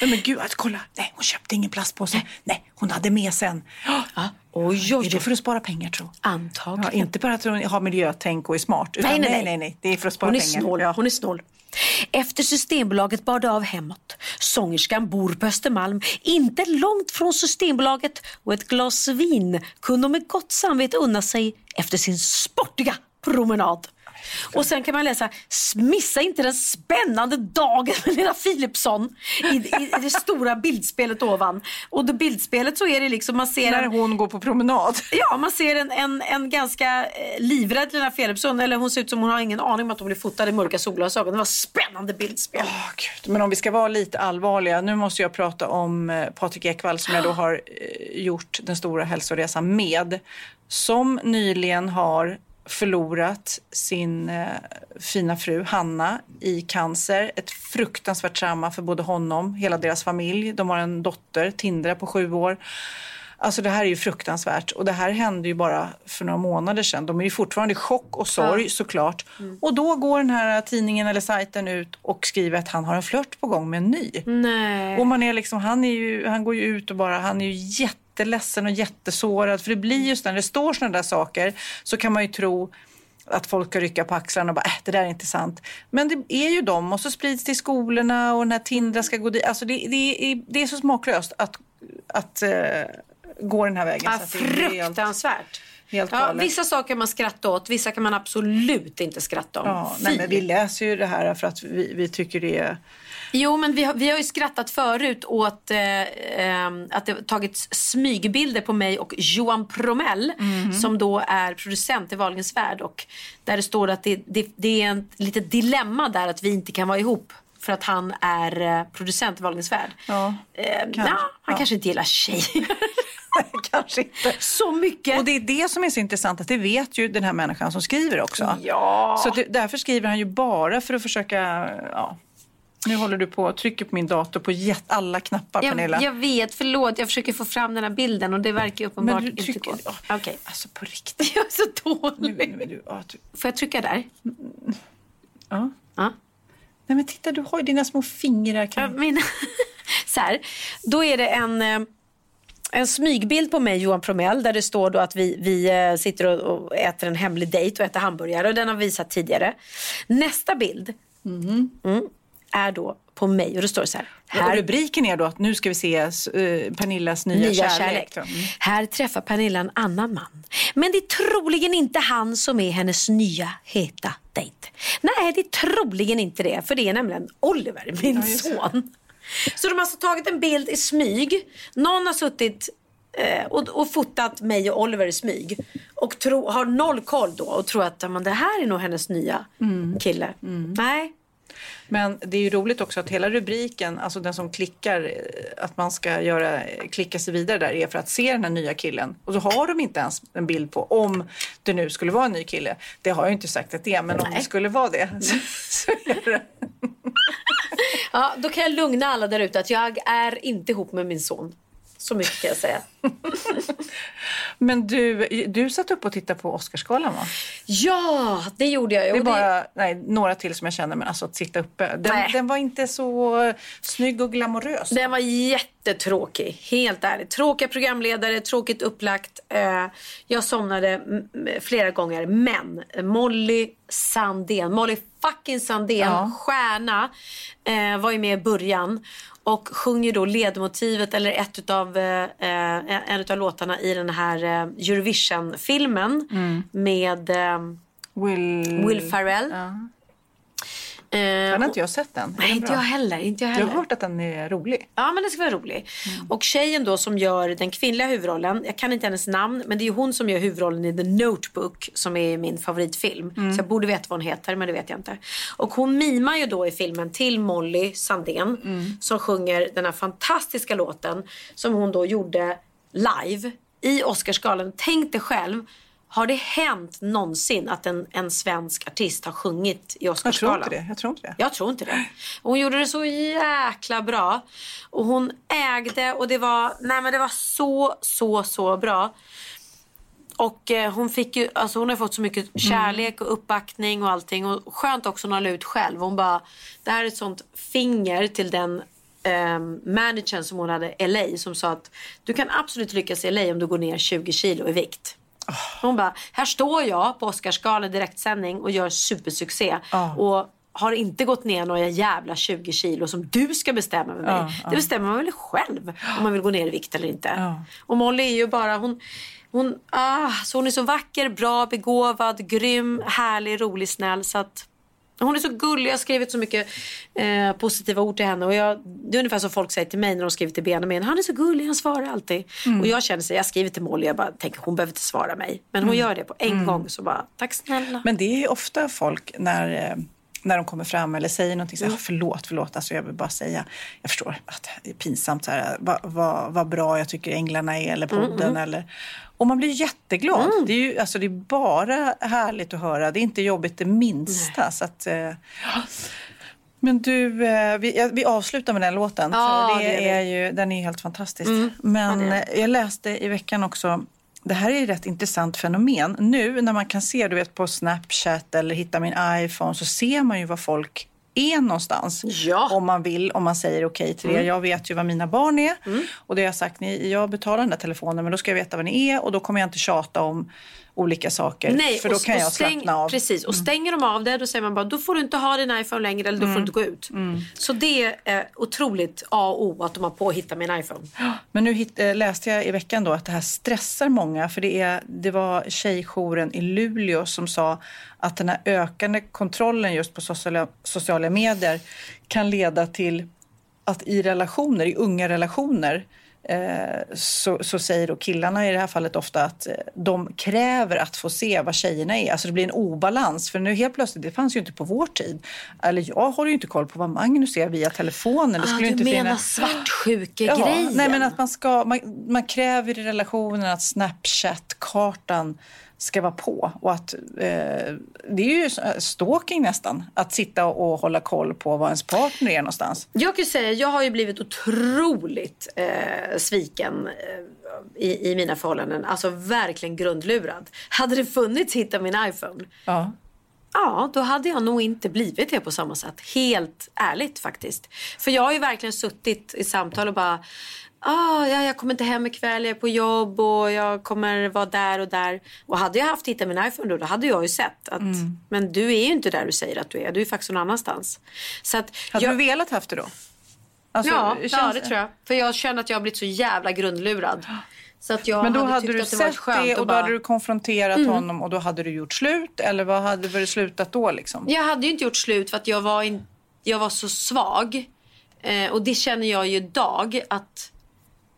Nej, men gud, att kolla. Nej, hon köpte ingen plastpåse. Nej, hon hade med sen. Ja. Oj, oj, Är det för att spara pengar tro? Antagligen. Ja, inte bara att hon har miljötänk och är smart. Utan Nej, nej, nej, nej. nej, nej. Det är för att spara Hon är pengar. snål. Ja. Hon är snål. Efter Systembolaget bar det av hemåt. Sångerskan bor på Östermalm, inte långt från Systembolaget och ett glas vin kunde hon med gott samvete unna sig efter sin sportiga promenad. Och sen kan man läsa, missa inte den spännande dagen med Lena Philipsson i, i, det stora bildspelet ovan. Och då bildspelet så är det liksom, man ser När en, hon går på promenad. Ja, man ser en, en, en ganska eh, livrädd Lena Philipsson. Eller hon ser ut som hon har ingen aning om att hon blir fotad i mörka solglasögon. Det var spännande bildspel. Åh, Gud. Men om vi ska vara lite allvarliga. Nu måste jag prata om eh, Patrik Ekwall som jag då har eh, gjort den stora hälsoresan med. Som nyligen har förlorat sin eh, fina fru Hanna i cancer. Ett fruktansvärt trauma för både honom, hela deras familj. De har en dotter, Tindra, på sju år. Alltså det här är ju fruktansvärt och det här hände ju bara för några månader sedan. De är ju fortfarande i chock och sorg såklart. Och då går den här tidningen eller sajten ut och skriver att han har en flört på gång med en ny. Nej. Och man är liksom, han, är ju, han går ju ut och bara, han är ju jätteledsen och jättesårad. För det blir just när det står sådana där saker så kan man ju tro att folk ska rycka på axlarna och bara, äh, det där är inte sant. Men det är ju de och så sprids det i skolorna och när Tindra ska gå dit. Alltså det, det, är, det är så smaklöst att, att uh, gå den här vägen. Ja, Så helt- fruktansvärt. helt ja, vissa saker kan man skratta åt, vissa kan man absolut inte skratta om. Ja, nej, men vi läser ju det här för att vi, vi tycker det är... Jo, men vi har, vi har ju skrattat förut åt eh, eh, att det tagits smygbilder på mig och Johan Promell Mhm. som då är producent i Wahlgrens värld. Och där det står att det, det, det är ett litet dilemma där att vi inte kan vara ihop för att han är eh, producent i Wahlgrens värld. Ja, eh, kanske. ja, han Ja. kanske inte gillar tjejer Kanske inte. så mycket. Och det är det som är så intressant, att det vet ju den här människan som skriver också. Ja. Så det, därför skriver han ju bara för att försöka, ja. Nu håller du på och trycker på min dator på alla knappar, Pernilla. Jag, jag vet, förlåt. Jag försöker få fram den här bilden och det verkar uppenbart Men du inte trycker... gå. ja, Okej. Alltså på riktigt. Jag är så Nu, dålig. nu, du, ja, du, Får jag trycka där? ja. Ja. Nej men titta, du har ju dina små fingrar. Ja, Kan... Min... så här, då är det en, eh, en smygbild på mig, Johan Promell, där det står då att vi, vi eh, sitter och, och äter en hemlig dejt och äter hamburgare. Och den har vi visat tidigare. Nästa bild Mhm. mm, är då på mig och det står så här. Här rubriken är då att nu ska vi se uh, Pernillas nya, Nya kärlek. kärlek. Mm. Här träffar Pernilla en annan man. Men det är troligen inte han som är hennes nya heta dejt. Nej, det är troligen inte det. För det är nämligen Oliver, min Ja, det. son. Så de har alltså tagit en bild i smyg. Någon har suttit eh, och, och fotat mig och Oliver i smyg. Och tro, har noll koll då och tror att men det här är nog hennes nya Mm. kille. Nej. Men det är ju roligt också att hela rubriken, alltså den som klickar, eh, att man ska göra, klicka sig vidare där är för att se den här nya killen. Och så har de inte ens en bild på om det nu skulle vara en ny kille. Det har jag ju inte sagt att det är, men om det skulle vara det så, så är det. Ja, då kan jag lugna alla där ute att jag är inte ihop med min son. Så mycket kan jag säga. Men du, du satt upp och tittade på Oscarsgalan va? Ja, det gjorde jag. Det är bara nej, några till som jag känner, men alltså att sitta uppe. Den, den var inte så snygg och glamorös. Den var jättetråkig, helt ärligt. Tråkiga programledare, tråkigt upplagt. Eh, jag somnade flera gånger. Men Molly Sandén, Molly fucking Sandén, Ja. stjärna, eh, var ju med i början. Och sjunger då ledmotivet eller ett utav, eh, eh, en av låtarna i den här eh, Eurovision-filmen med eh, Will, Will Ferrell. Ja. Eh, Den har inte jag sett än. Nej, den inte jag heller. Inte jag Jag heller. har hört att den är rolig. Ja, men den ska vara rolig. Och tjejen då som gör den kvinnliga huvudrollen, jag kan inte hennes namn, men det är hon som gör huvudrollen i The Notebook som är min favoritfilm. Så jag borde veta vad hon heter, men det vet jag inte. Och hon mimar ju då i filmen till Molly Sandén som sjunger den här fantastiska låten som hon då gjorde live i Oscarsgalan. Tänk dig själv, har det hänt någonsin att en, en svensk artist har sjungit i Jag Oscarsgalan? tror inte det. Jag tror inte det. Jag tror inte det. Hon gjorde det så jäkla bra. Och hon ägde och det var, nej men det var så, så, så bra. Och eh, hon fick ju, alltså hon har fått så mycket kärlek och uppbackning och allting. Och skönt också när hon la ut själv. Hon bara, det här är ett sånt finger till den eh, managern som hon hade i LA som sa att du kan absolut lyckas i LA om du går ner 20 kilo i vikt. Hon bara, här står jag på Oscarsgalan direktsändning och gör supersuccé. Och har inte gått ner några jävla 20 kilo som du ska bestämma med mig. Ja, Det bestämmer man väl själv om man vill gå ner i vikt eller inte. Och Molly är ju bara, hon, hon, ah, så hon är så vacker, bra, begåvad, grym, härlig, rolig, snäll. Så att hon är så gullig, jag har skrivit så mycket eh, positiva ord till henne. Och jag, det är ungefär som folk säger till mig när de skriver till Benjamin. Han är så gullig, han svarar alltid. Mm. Och jag känner så jag skriver till Molly, jag bara tänker hon behöver inte svara mig. Men hon Mm. gör det på en Mm. gång. Så bara, tack snälla. Men det är ofta folk när, eh, när de kommer fram eller säger någonting så här, förlåt, förlåt, alltså jag vill bara säga, jag förstår att det är pinsamt, så här, vad, vad, vad bra jag tycker Änglarna är eller podden Mm, mm. eller och man blir jätteglad. Det, är ju, alltså, det är bara härligt att höra. Det är inte jobbigt det minsta. Så att, eh, men du, eh, vi, vi avslutar med den låten. Ja, för det det är vi. ju, den är helt fantastisk. Mm, Men ja, är eh, jag läste i veckan också det här är ett rätt intressant fenomen. Nu när man kan se du vet, på Snapchat eller hitta min iPhone så ser man ju var folk är någonstans. Om man vill, om man säger okej till det. Mm. Jag vet ju vad mina barn är. Och det har jag sagt, ni, jag betalar den där telefonen men då ska jag veta vad ni är och då kommer jag inte tjata om olika saker. Nej, för då och- kan jag stäng- slappna av. Precis, och stänger de av det då säger man bara då får du inte ha din iPhone längre eller då får du inte gå ut. Så det är otroligt A och O att de har på att hitta min iPhone. Men nu hit, eh, läste jag i veckan då att det här stressar många. För det, är, det var tjejjouren i Luleå som sa att den här ökande kontrollen just på sociala, sociala medier kan leda till att i relationer, i unga relationer, eh, så, så säger då killarna i det här fallet ofta att eh, de kräver att få se vad tjejerna är. Alltså det blir en obalans. För nu helt plötsligt, det fanns ju inte på vår tid. Eller jag har ju inte koll på vad Magnus är via telefonen. Det Ah, skulle du inte menar finnas... svartsjuke-grejen? nej men att man ska, man, man kräver i relationen att Snapchat-kartan ska vara på. Och att, eh, det är ju stalking nästan, att sitta och hålla koll på var ens partner är någonstans. Jag kan säga, jag har ju blivit otroligt eh, sviken eh, i, i mina förhållanden. Alltså verkligen grundlurad. Hade det funnits Hitta min iPhone, Ja. ja då hade jag nog inte blivit det på samma sätt. Helt ärligt faktiskt. För jag har ju verkligen suttit i samtal och bara Ah, ja, jag kommer inte hem ikväll, jag är på jobb och jag kommer vara där och där. Och hade jag haft Hitta min iPhone då, då hade jag ju sett att Mm. men du är ju inte där du säger att du är. Du är faktiskt någon annanstans. Så att Hade jag... du velat haft det då? Alltså, ja, det ja, känns- det tror jag. För jag känner att jag har blivit så jävla grundlurad. Så att jag Men då hade, hade du det sett det att och då bara... hade du konfronterat Mm. honom och då hade du gjort slut? Eller vad hade det slutat då liksom? Jag hade ju inte gjort slut för att jag var, in... jag var så svag. Eh, och det känner jag ju idag att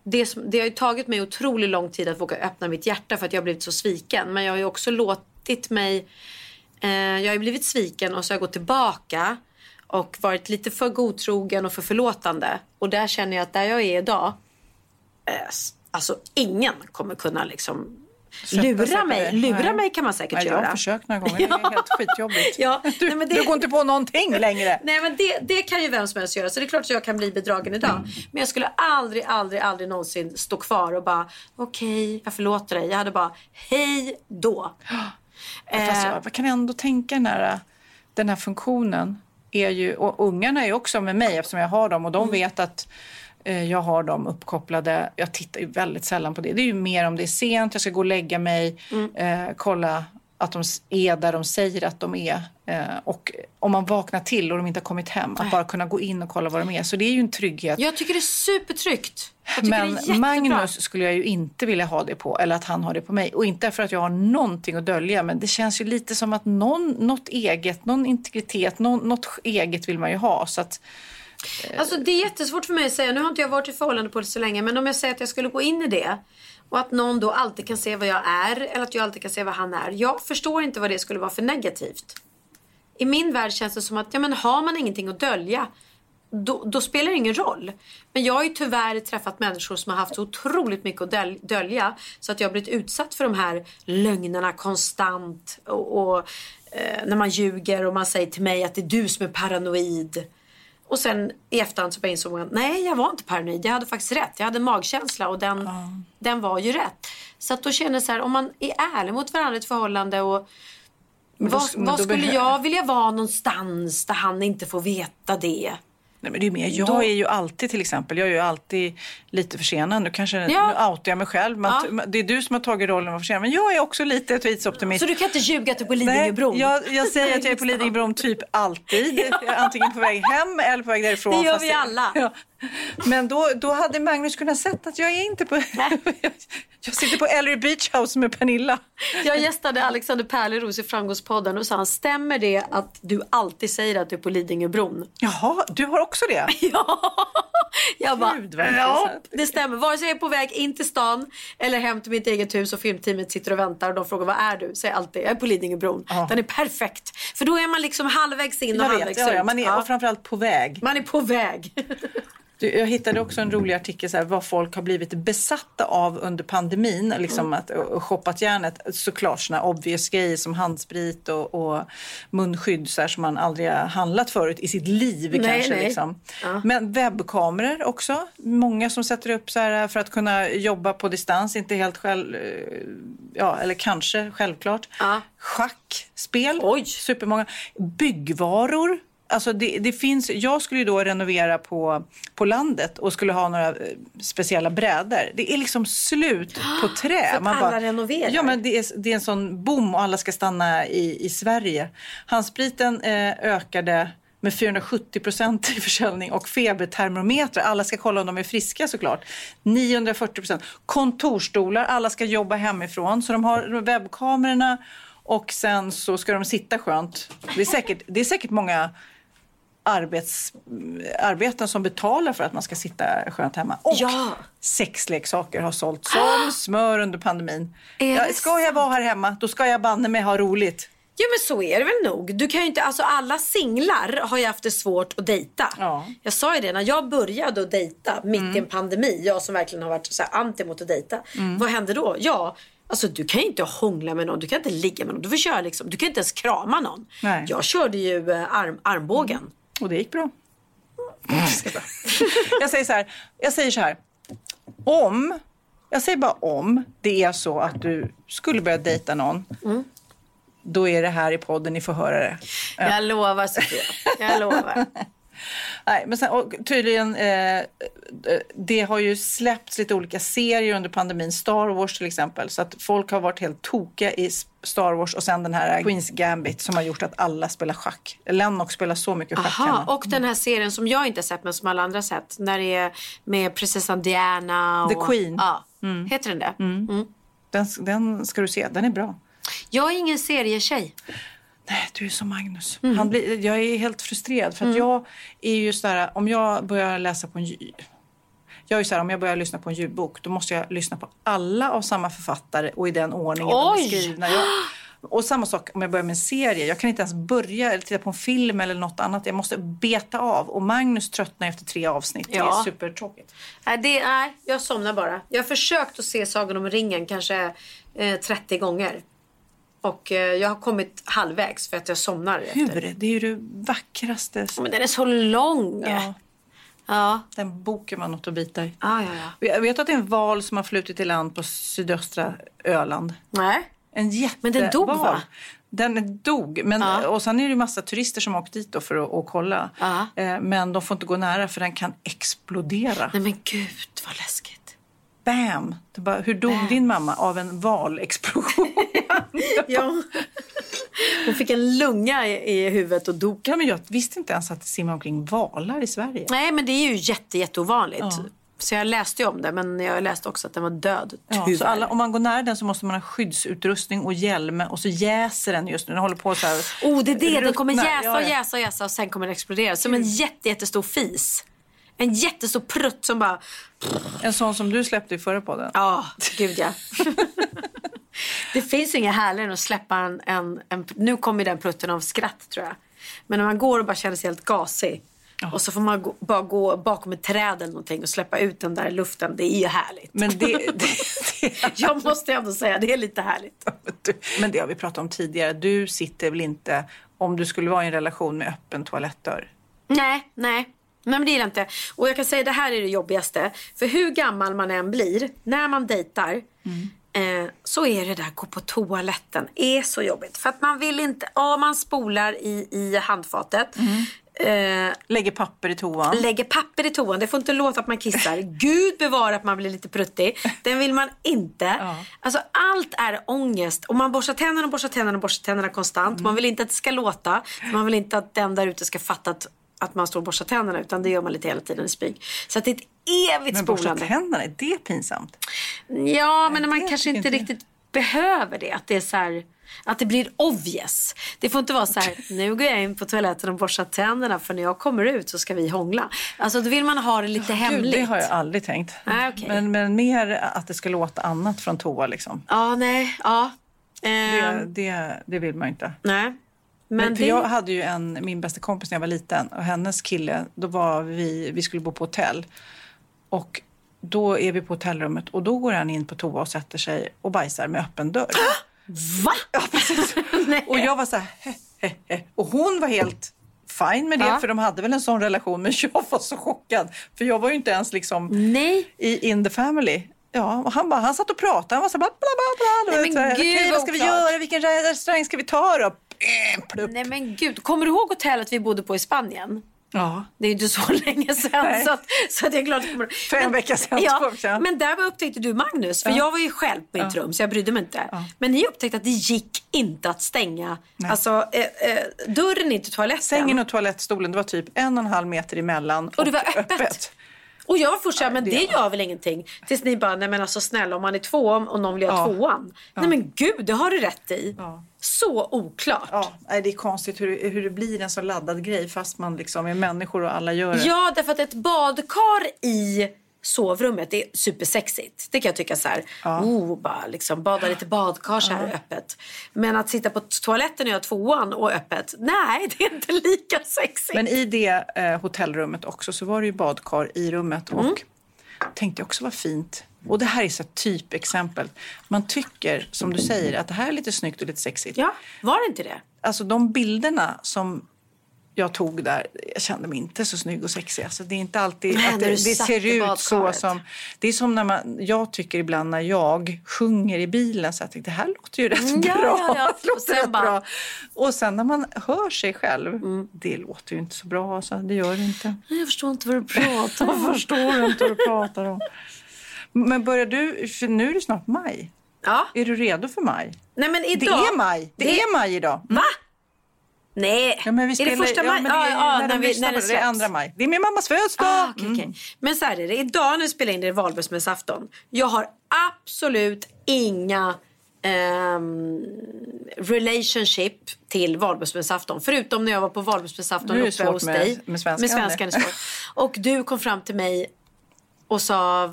det, som, det har ju tagit mig otroligt lång tid att våga öppna mitt hjärta för att jag har blivit så sviken. Men jag har ju också låtit mig... Eh, jag har ju blivit sviken och så har jag gått tillbaka och varit lite för godtrogen och för förlåtande. Och där känner jag att där jag är idag, eh, alltså ingen kommer kunna liksom lura mig. Lura Nej. mig kan man säkert Nej, jag göra. har försökt några gånger. Det är helt skitjobbigt. Ja, Du, nej, men det- du går inte på någonting längre. Nej men det, det kan ju vem som helst göra. Så det är klart att jag kan bli bedragen idag. Mm. Men jag skulle aldrig, aldrig, aldrig någonsin stå kvar och bara okej, jag förlåter dig. Jag hade bara hej då. Fast Eh. jag kan ändå tänka den här, den här funktionen. Är ju, och ungarna är ju också med mig eftersom jag har dem och de Mm. vet att jag har dem uppkopplade. Jag tittar ju väldigt sällan på det. Det är ju mer om det är sent, jag ska gå och lägga mig, Mm. eh, kolla att de är där de säger att de är. Eh, och om man vaknar till och de inte har kommit hem, att bara kunna gå in och kolla vad de är. Så det är ju en trygghet. Jag tycker det är supertryggt. Men. Magnus skulle jag ju inte vilja ha det på, eller att han har det på mig. Och inte för att jag har någonting att dölja, men det känns ju lite som att någon, något eget, någon integritet, någon, något eget vill man ju ha. Så att, Eh, alltså det är jättesvårt för mig att säga. Nu har inte jag varit i förhållande på det så länge. Men om jag säger att jag skulle gå in i det. Och att någon då alltid kan se vad jag är. Eller att jag alltid kan se vad han är. Jag förstår inte vad det skulle vara för negativt. I min värld känns det som att ja, men har man ingenting att dölja. Då, då spelar det ingen roll. Men jag har ju tyvärr träffat människor som har haft så otroligt mycket att dölja. Så att jag har blivit utsatt för de här lögnerna konstant. Och, och eh, när man ljuger och man säger till mig att det är du som är paranoid. Och sen i efterhand så bara insåg man nej jag var inte paranoid. Jag hade faktiskt rätt. Jag hade en magkänsla och den, den var ju rätt. Så att då känner jag så här om man är ärlig mot varandra i ett förhållande och vad, skulle jag vilja vara någonstans där han inte får veta det? Nej, men det är mer, jag är ju alltid till exempel, jag är ju alltid lite försenad. Nu kanske Ja. nu outar jag mig själv. Men Ja. Det är du som har tagit rollen vara försenad. Men jag är också lite tidsoptimist. Så du kan inte ljuga att du är på Lidingöbron? jag, jag säger att jag är på Lidingöbron typ alltid. Antingen på väg hem eller på väg därifrån. Det gör vi alla. Ja. Men då, då hade Magnus kunnat sett att jag är inte på... jag sitter på Ellery Beach House med Pernilla. Jag gästade Alexander Pärleros i Framgångspodden och sa han, stämmer det att du alltid säger att du är på Lidingöbron? Jaha, du har också det? Ja. Jag bara, Gud, ja, det stämmer. Vare sig jag är på väg in till stan eller hem till mitt eget hus och filmteamet sitter och väntar och de frågar vad är du? Säger alltid, jag är på Lidingöbron. Den är perfekt. För då är man liksom halvvägs in och Jag vet, halvvägs ja, ja, ut. man är, Ja. och framförallt på väg. Man är på väg. Jag hittade också en rolig artikel så här, vad folk har blivit besatta av under pandemin. Liksom Mm. att, och, shoppat järnet. Såklart såna obvious grejer som handsprit och, och munskydd så här, som man aldrig har handlat förut i sitt liv. Nej, kanske, nej. Liksom. Men webbkameror också. Många som sätter upp så här för att kunna jobba på distans. Inte helt själv, eh, ja, eller kanske självklart. Ja. Schackspel. Oj. Supermånga. Byggvaror. Alltså det, det finns, jag skulle ju då renovera på, på landet och skulle ha några eh, speciella brädor. Det är liksom slut på trä. För att alla renoverar. Ja, men det är, det är en sån boom och alla ska stanna i, i Sverige. Handspriten eh, ökade med 470 procent i försäljning och febertermometrar. Alla ska kolla om de är friska såklart. 940 procent. Kontorstolar, alla ska jobba hemifrån. Så de har webbkamerorna och sen så ska de sitta skönt. Det är säkert, det är säkert många arbets, arbeten som betalar för att man ska sitta skönt hemma. Och Ja. sexleksaker har sålt som smör under pandemin. Är Ja, det ska jag vara här hemma, då ska jag banne mig ha roligt. Ja men så är det väl nog. Du kan ju inte, alltså alla singlar har ju haft det svårt att dejta. Ja. Jag sa ju det, när jag började att dejta mitt i en pandemi, jag som verkligen har varit så här anti mot att dejta. Vad hände då? Ja, alltså du kan ju inte hångla med någon, du kan inte ligga med någon, du får köra liksom, du kan inte ens krama någon. Nej. Jag körde ju eh, arm, armbågen. Och det gick bra. jag säger så här, jag säger så här. Om, jag säger bara om det är så att du skulle börja dejta någon. Då är det här i podden ni får höra det. Jag lovar Sofia, jag lovar. Nej, men sen, och tydligen, eh, det har ju släppts lite olika serier under pandemin. Star Wars till exempel. Så att folk har varit helt tokiga i Star Wars och sen den här Queens Gambit som har gjort att alla spelar schack. Lennox spelar så mycket schack Aha, och den här serien som jag inte sett men som alla andra sett. När det är med prinsessan Diana. Och, The Queen. Ja, heter den det? Mm. Den, den ska du se, den är bra. Jag är ingen serietjej. Nej, du är som Magnus. Mm. Han blir, jag är helt frustrerad för att jag är ju så där, om jag börjar läsa på en jag är så här, om jag börjar lyssna på en ljudbok då måste jag lyssna på alla av samma författare och i den ordningen de Oj! är skrivna. Jag, och samma sak om jag börjar med en serie. Jag kan inte ens börja eller titta på en film eller något annat. Jag måste beta av. Och Magnus tröttnar efter tre avsnitt. Det Ja. är supertråkigt. Nej, det, nej, jag somnar bara. Jag har försökt att se Sagan om ringen kanske eh, 30 gånger. Och eh, jag har kommit halvvägs för att jag somnar efter. Hur? Det är ju det vackraste. Men den är så lång. Ja, Ja. den boken var något att bita i. Ah, ja, ja. Jag vet att det är en val som har flutit i land på sydöstra Öland. Nej. En jätteval. Men den dog, va? Den dog. Men, Ja. Och sen är det ju massa turister som har åkt dit för att, att kolla. Ja. Eh, Men de får inte gå nära för den kan explodera. Nej men gud vad läskigt. Bam! Det bara, hur dog din mamma? Av en valexplosion. Ja. Hon fick en lunga i, i huvudet och dog. ja, men jag visste inte ens att det simmar omkring valar i Sverige. Nej men det är ju jätte, jätteovanligt. Ja. Så jag läste om det men jag läste också att den var död. Ja, så alla, om man går nära den så måste man ha skyddsutrustning och hjälm och så jäser den just nu. Den håller på så här. Oh, det är det. Den kommer jäsa och jäsa och jäsa och sen kommer den explodera. Som en jätte, jättestor fis. En jättestor prutt som bara... En sån som du släppte i förra podden. Ja, gud ja. det finns inget härligare än att släppa en, en, en... Nu kommer den prutten av skratt tror jag. Men när man går och bara känner sig helt gasig. Och så får man gå, bara gå bakom ett träd eller någonting och släppa ut den där luften. Det är ju härligt. Men det, det, det, Jag måste ändå säga, det är lite härligt. Du, Men det har vi pratat om tidigare. Du sitter väl inte, om du skulle vara i en relation med öppen toalettdörr. Nej, nej. Nej men det gillar inte. Och jag kan säga det här är det jobbigaste. För hur gammal man än blir, när man dejtar. Eh, så är det där gå på toaletten är så jobbigt. För att man vill inte, ja man spolar i, i handfatet. Eh, Lägger papper i toan. lägger papper i toan. Det får inte låta att man kissar. Gud bevara att man blir lite pruttig. Den vill man inte. Alltså allt är ångest. Och man borstar tänderna och borstar tänderna och borstar tänderna konstant. Mm. Man vill inte att det ska låta. Man vill inte att den där ute ska fatta att, att man står och borstar tänderna. Utan det gör man lite hela tiden i spyg. Så att det är ett evigt Men borsta spolande. tänderna, är det pinsamt? Ja, men när man kanske inte inte riktigt behöver det. Att det är så här, att det blir obvious. Det får inte vara så här, nu går jag in på toaletten och borstar tänderna för när jag kommer ut så ska vi hångla. Alltså då vill man ha det lite hemligt. Gud, det har jag aldrig tänkt. Nej, okej. men, men mer att det ska låta annat från toa liksom. Ja, nej, ja. Det, Ehm, det, det vill man inte. nej. Men, för det... jag hade ju en, min bästa kompis när jag var liten och hennes kille, då var vi, vi skulle bo på hotell. Och då är vi på hotellrummet och då går han in på toa och sätter sig och bajsar med öppen dörr. Va? Ja, precis. och jag var så här, he, he, he. Och hon var helt fine med det, Ja. för de hade väl en sån relation. Men jag var så chockad, för jag var ju inte ens liksom Nej. i in the family. Ja, och han, bara, han satt och pratade. Han var så bla bla bla. bla. Nej, men så här, gud, Okej, vad ska vi oklart. göra? Vilken restaurang ska vi ta då? Eh, Plupp. Nej men gud, kommer du ihåg hotellet vi bodde på i Spanien? Ja. Det är ju inte så länge sedan så, att, så att jag är glad För en vecka sedan, två Ja, sedan. men där upptäckte du Magnus, för jag var ju själv på mitt rum så jag brydde mig inte. Men ni upptäckte att det gick inte att stänga alltså, eh, eh, dörren in till toaletten. Sängen och toalettstolen, det var typ en och en halv meter emellan. Och det var öppet. Och jag var först såhär, men det, det- gör väl ingenting. Tills ni bara, nej men alltså snälla om man är två och någon vill ha Ja. tvåan. Nej men gud, det har du rätt i. Ja. Så oklart. Ja, det är konstigt hur, hur det blir en så laddad grej fast man liksom är människor och alla gör det. Ja, därför att ett badkar i sovrummet är supersexigt. Det kan jag tycka så här. Oh, bara liksom bada lite badkar så här öppet. Men att sitta på toaletten och göra tvåan och öppet. Nej, det är inte lika sexigt. Men i det eh, hotellrummet också så var det ju badkar i rummet och Mm. tänkte jag också var fint. Och det här är så ett typexempel. Man tycker, som du säger, att det här är lite snyggt och lite sexigt. Ja, var det inte det? Alltså de bilderna som jag tog där, jag kände mig inte så snygg och sexig. Alltså, det är inte alltid Nej, att det, det ser ut så som... Det är som när man, jag tycker ibland när jag sjunger i bilen så jag tänkte det här låter ju rätt Mm, ja, bra. ja, ja. Låter Och sen bara- bra. Och sen när man hör sig själv, Mm. det låter ju inte så bra. Alltså, det gör det inte. Jag förstår inte vad du pratar om. Jag förstår inte vad du pratar om. Men börjar du, nu är det snart maj. Ja. Är du redo för maj? Nej, men Det idag... är maj. Det, är maj idag. Mm. Va? Nej. Ja, är det första maj? Ja, det, ja, när, när, vi, när det det, det är andra maj. Det är min mammas födelsedag. Ah, okej, okej. Men så här är det. Idag när vi spelar in det är det valborgsmässoafton. Jag har absolut inga ehm, relationship till valborgsmässoafton. Förutom när jag var på valborgsmässoafton det uppe hos med- dig. med svenskan, Med svenskan. Och du kom fram till mig och sa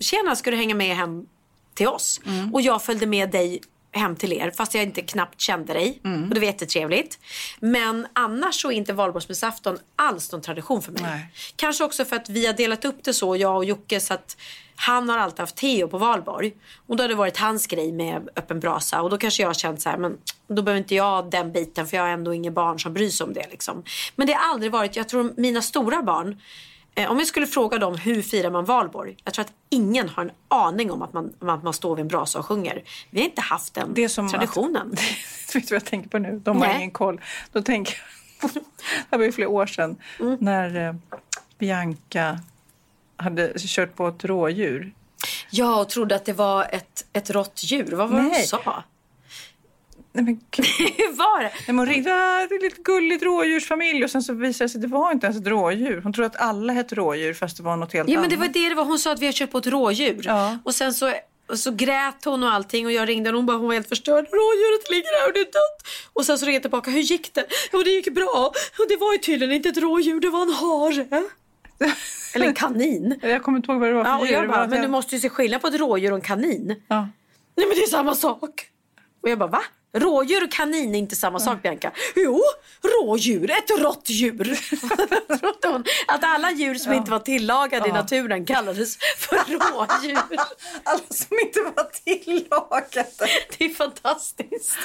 tjena ska du hänga med hem till oss? Mm. Och jag följde med dig hem till er fast jag inte knappt kände dig. Mm. Och det var jättetrevligt. Men annars så är inte valborgsmässoafton alls någon tradition för mig. Nej. Kanske också för att vi har delat upp det så, jag och Jocke, så att han har alltid haft Theo på valborg. Och då har det varit hans grej med öppen brasa. Och då kanske jag har känt så här, men då behöver inte jag den biten för jag har ändå inga barn som bryr sig om det. Liksom. Men det har aldrig varit, jag tror mina stora barn, om jag skulle fråga dem hur firar man valborg? Jag tror att ingen har en aning om att man, att man står vid en brasa och sjunger. Vi har inte haft den Det är som traditionen. Att, vet du vad jag tänker på nu? De har Nej. ingen koll. Då tänker jag, det var ju flera år sedan, Mm. när eh, Bianca hade kört på ett rådjur. Jag och trodde att det var ett, ett rått djur. Vad var det hon sa? Nej, men gud. Hur var det? Nej, hon ringde, "Ah, det är lite gulligt rådjursfamilj och sen så visade det sig att det var inte ens ett rådjur. Hon trodde att alla hette rådjur fast det var något helt Ja men annat. det var det det var. Hon sa att vi har kört på ett rådjur. Ja. Och sen så, och så grät hon och allting och jag ringde och hon bara hon var helt förstörd. Rådjuret ligger här och det är dött. Och sen så ringde jag tillbaka. Hur gick det? Jo det gick bra. Och det var ju tydligen inte ett rådjur, det var en hare. Eller en kanin. Jag kommer inte ihåg vad det var för Ja, och djur. jag bara, men du måste ju se skillnad på ett rådjur och en kanin. Ja. Nej men det är samma sak. Och jag bara va? Rådjur och kanin är inte samma sak Bianca. Jo, rådjur, ett rått djur. Trodde hon att alla djur som inte var tillagade i naturen kallades för rådjur. Alla som inte var tillagade. Det är fantastiskt.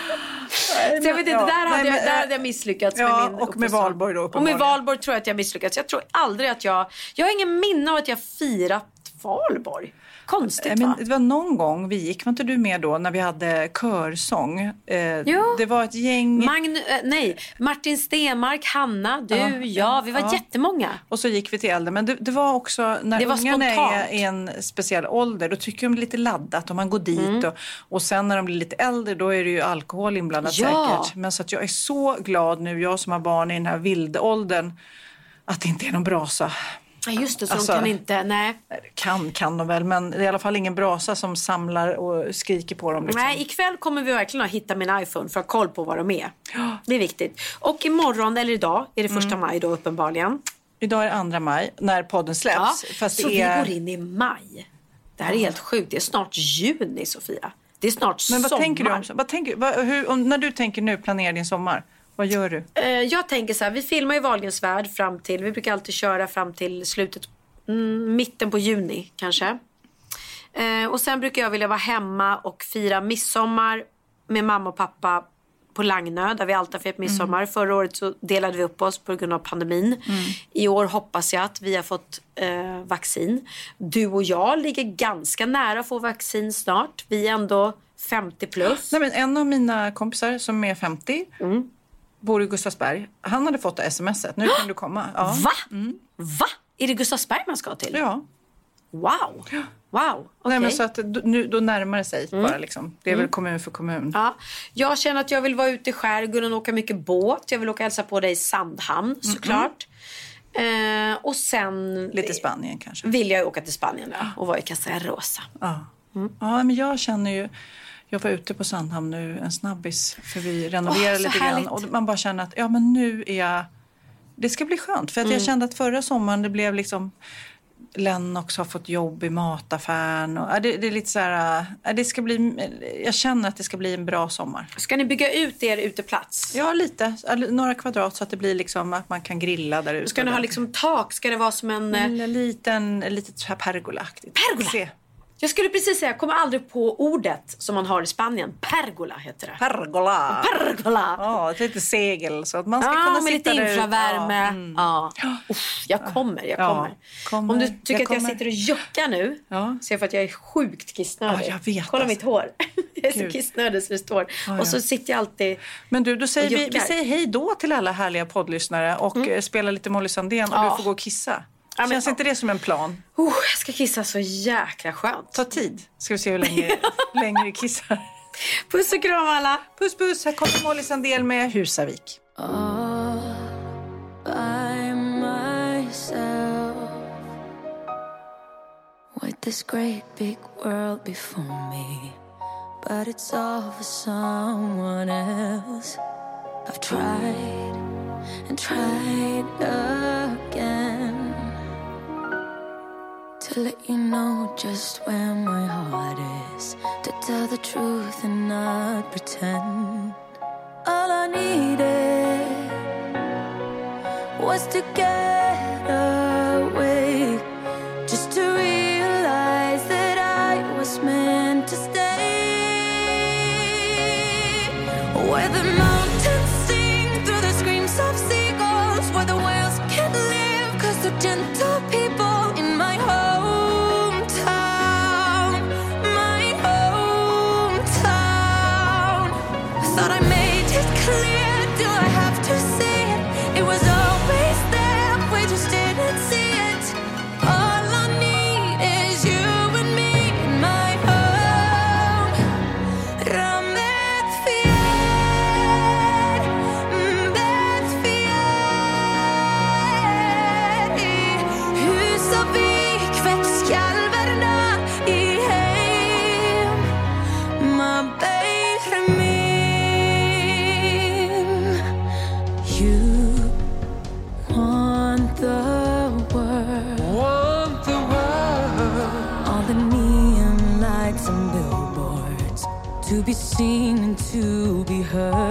Så jag vet inte, Ja, där, hade nej, jag, där eh, hade jag misslyckats ja, med min och med valborg då, Och med valborg tror jag att jag misslyckats. Jag tror aldrig att jag... Jag har ingen minne av att jag firat Valborg. Konstigt Eh, Men va? det var någon gång vi gick, var inte du med då, när vi hade körsång? Eh, Jo. Det var ett gäng Magn eh, nej, Martin Stenmark, Hanna, du, Ja, jag. Vi var ja. jättemånga. och så gick vi till äldre. Men det, det var också när Det ungarna är i en speciell ålder, då tycker de det är lite laddat och man går dit. Mm. Och, och sen när de blir lite äldre, då är det ju alkohol inblandat Ja. säkert. Men så att jag är så glad nu, jag som har barn i den här vildåldern, att det inte är någon brasa. Just det, så Alltså- de kan inte, nej. Kan kan de väl, men det är i alla fall ingen brasa som samlar och skriker på dem. Liksom. Nej, ikväll kommer vi verkligen att hitta min iPhone för att ha koll på vad de är. Det är viktigt. Och imorgon, eller idag, är det Mm. första maj då uppenbarligen. Idag är det andra maj, när podden släpps. Ja, så det är... vi går in i maj. Det här är helt sjukt. Det är snart juni, Sofia. Det är snart Men vad sommar. tänker du om, vad tänker, vad, hur, om, när du tänker nu planera din sommar, vad gör du? Eh, Jag tänker så här, vi filmar i Wahlgrens värld fram till, vi brukar alltid köra fram till slutet, mm, mitten på juni kanske. Eh, och sen brukar jag vilja vara hemma och fira midsommar med mamma och pappa på Lagnö där vi alltid har firat midsommar. Förra året så delade vi upp oss på grund av pandemin. I år hoppas jag att vi har fått eh, vaccin. Du och jag ligger ganska nära att få vaccin snart. Vi är ändå 50 plus. Nej, men en av mina kompisar som är 50 Mm. Bor i Gustavsberg. Han hade fått smset. Nu kan du komma. Ja. Va? Va? Är det Gustavsberg man ska till? Ja. Wow. Wow. Nej, men så att, nu, då närmar det sig bara. Liksom. Det är väl kommun för kommun. Ja, jag känner att jag vill vara ute i skärgården och åka mycket båt. Jag vill åka och hälsa på dig i Sandhamn såklart. Eh, och sen Lite Spanien kanske. vill jag åka till Spanien då, och vara i Casa Rosa. Ja. ja, men jag känner ju... Jag var ute på Sandhamn nu, en snabbis, för vi renoverar Åh, så lite härligt. grann. Och man bara känner att ja, men nu är jag... Det ska bli skönt. För att Mm. jag kände att förra sommaren det blev liksom... Lennox har fått jobb i mataffären. Och, ja, det, det är lite så här... Ja, det ska bli, jag känner att det ska bli en bra sommar. Ska ni bygga ut er uteplats? Ja, lite. Några kvadrat så att det blir liksom att man kan grilla där ute. Ska ni ha liksom tak? Ska det vara som en... eh, En liten, litet så här pergolaaktigt. Pergola? Se. Jag skulle precis säga, jag kommer aldrig på ordet som man har i Spanien. Pergola heter det. Pergola. Pergola. Ja, ett litet segel så att man ska Ja, kunna med sitta lite infravärme. Ja, mm. Ja. Uff, jag kommer, jag Ja, kommer. kommer. Om du tycker Jag att jag sitter och juckar nu, Ja. så är det för att jag är sjukt kissnödig. Ja, jag vet, Kolla alltså. mitt hår. Jag är så Gud. kissnödig så det står. Ja, Och så sitter jag alltid... Men du, då säger vi, vi säger hej då till alla härliga poddlyssnare och eh, spelar lite Molly Sandén och du får gå och kissa. Ja, men- Känns inte det som en plan? Oh, jag ska kissa så jäkla skönt. Ta tid. Ska vi se hur länge, länge du kissar. Puss och kram alla. Puss puss, här kommer Molly Sandén med Husavik. this great big world before me. But it's all for someone else. I've tried and tried again to let you know just where my heart is. To tell the truth and not pretend. All I needed was to get away just to realize that I was meant to stay where the mountains sing through the screams of seagulls where the whales can't live cause they're gentle be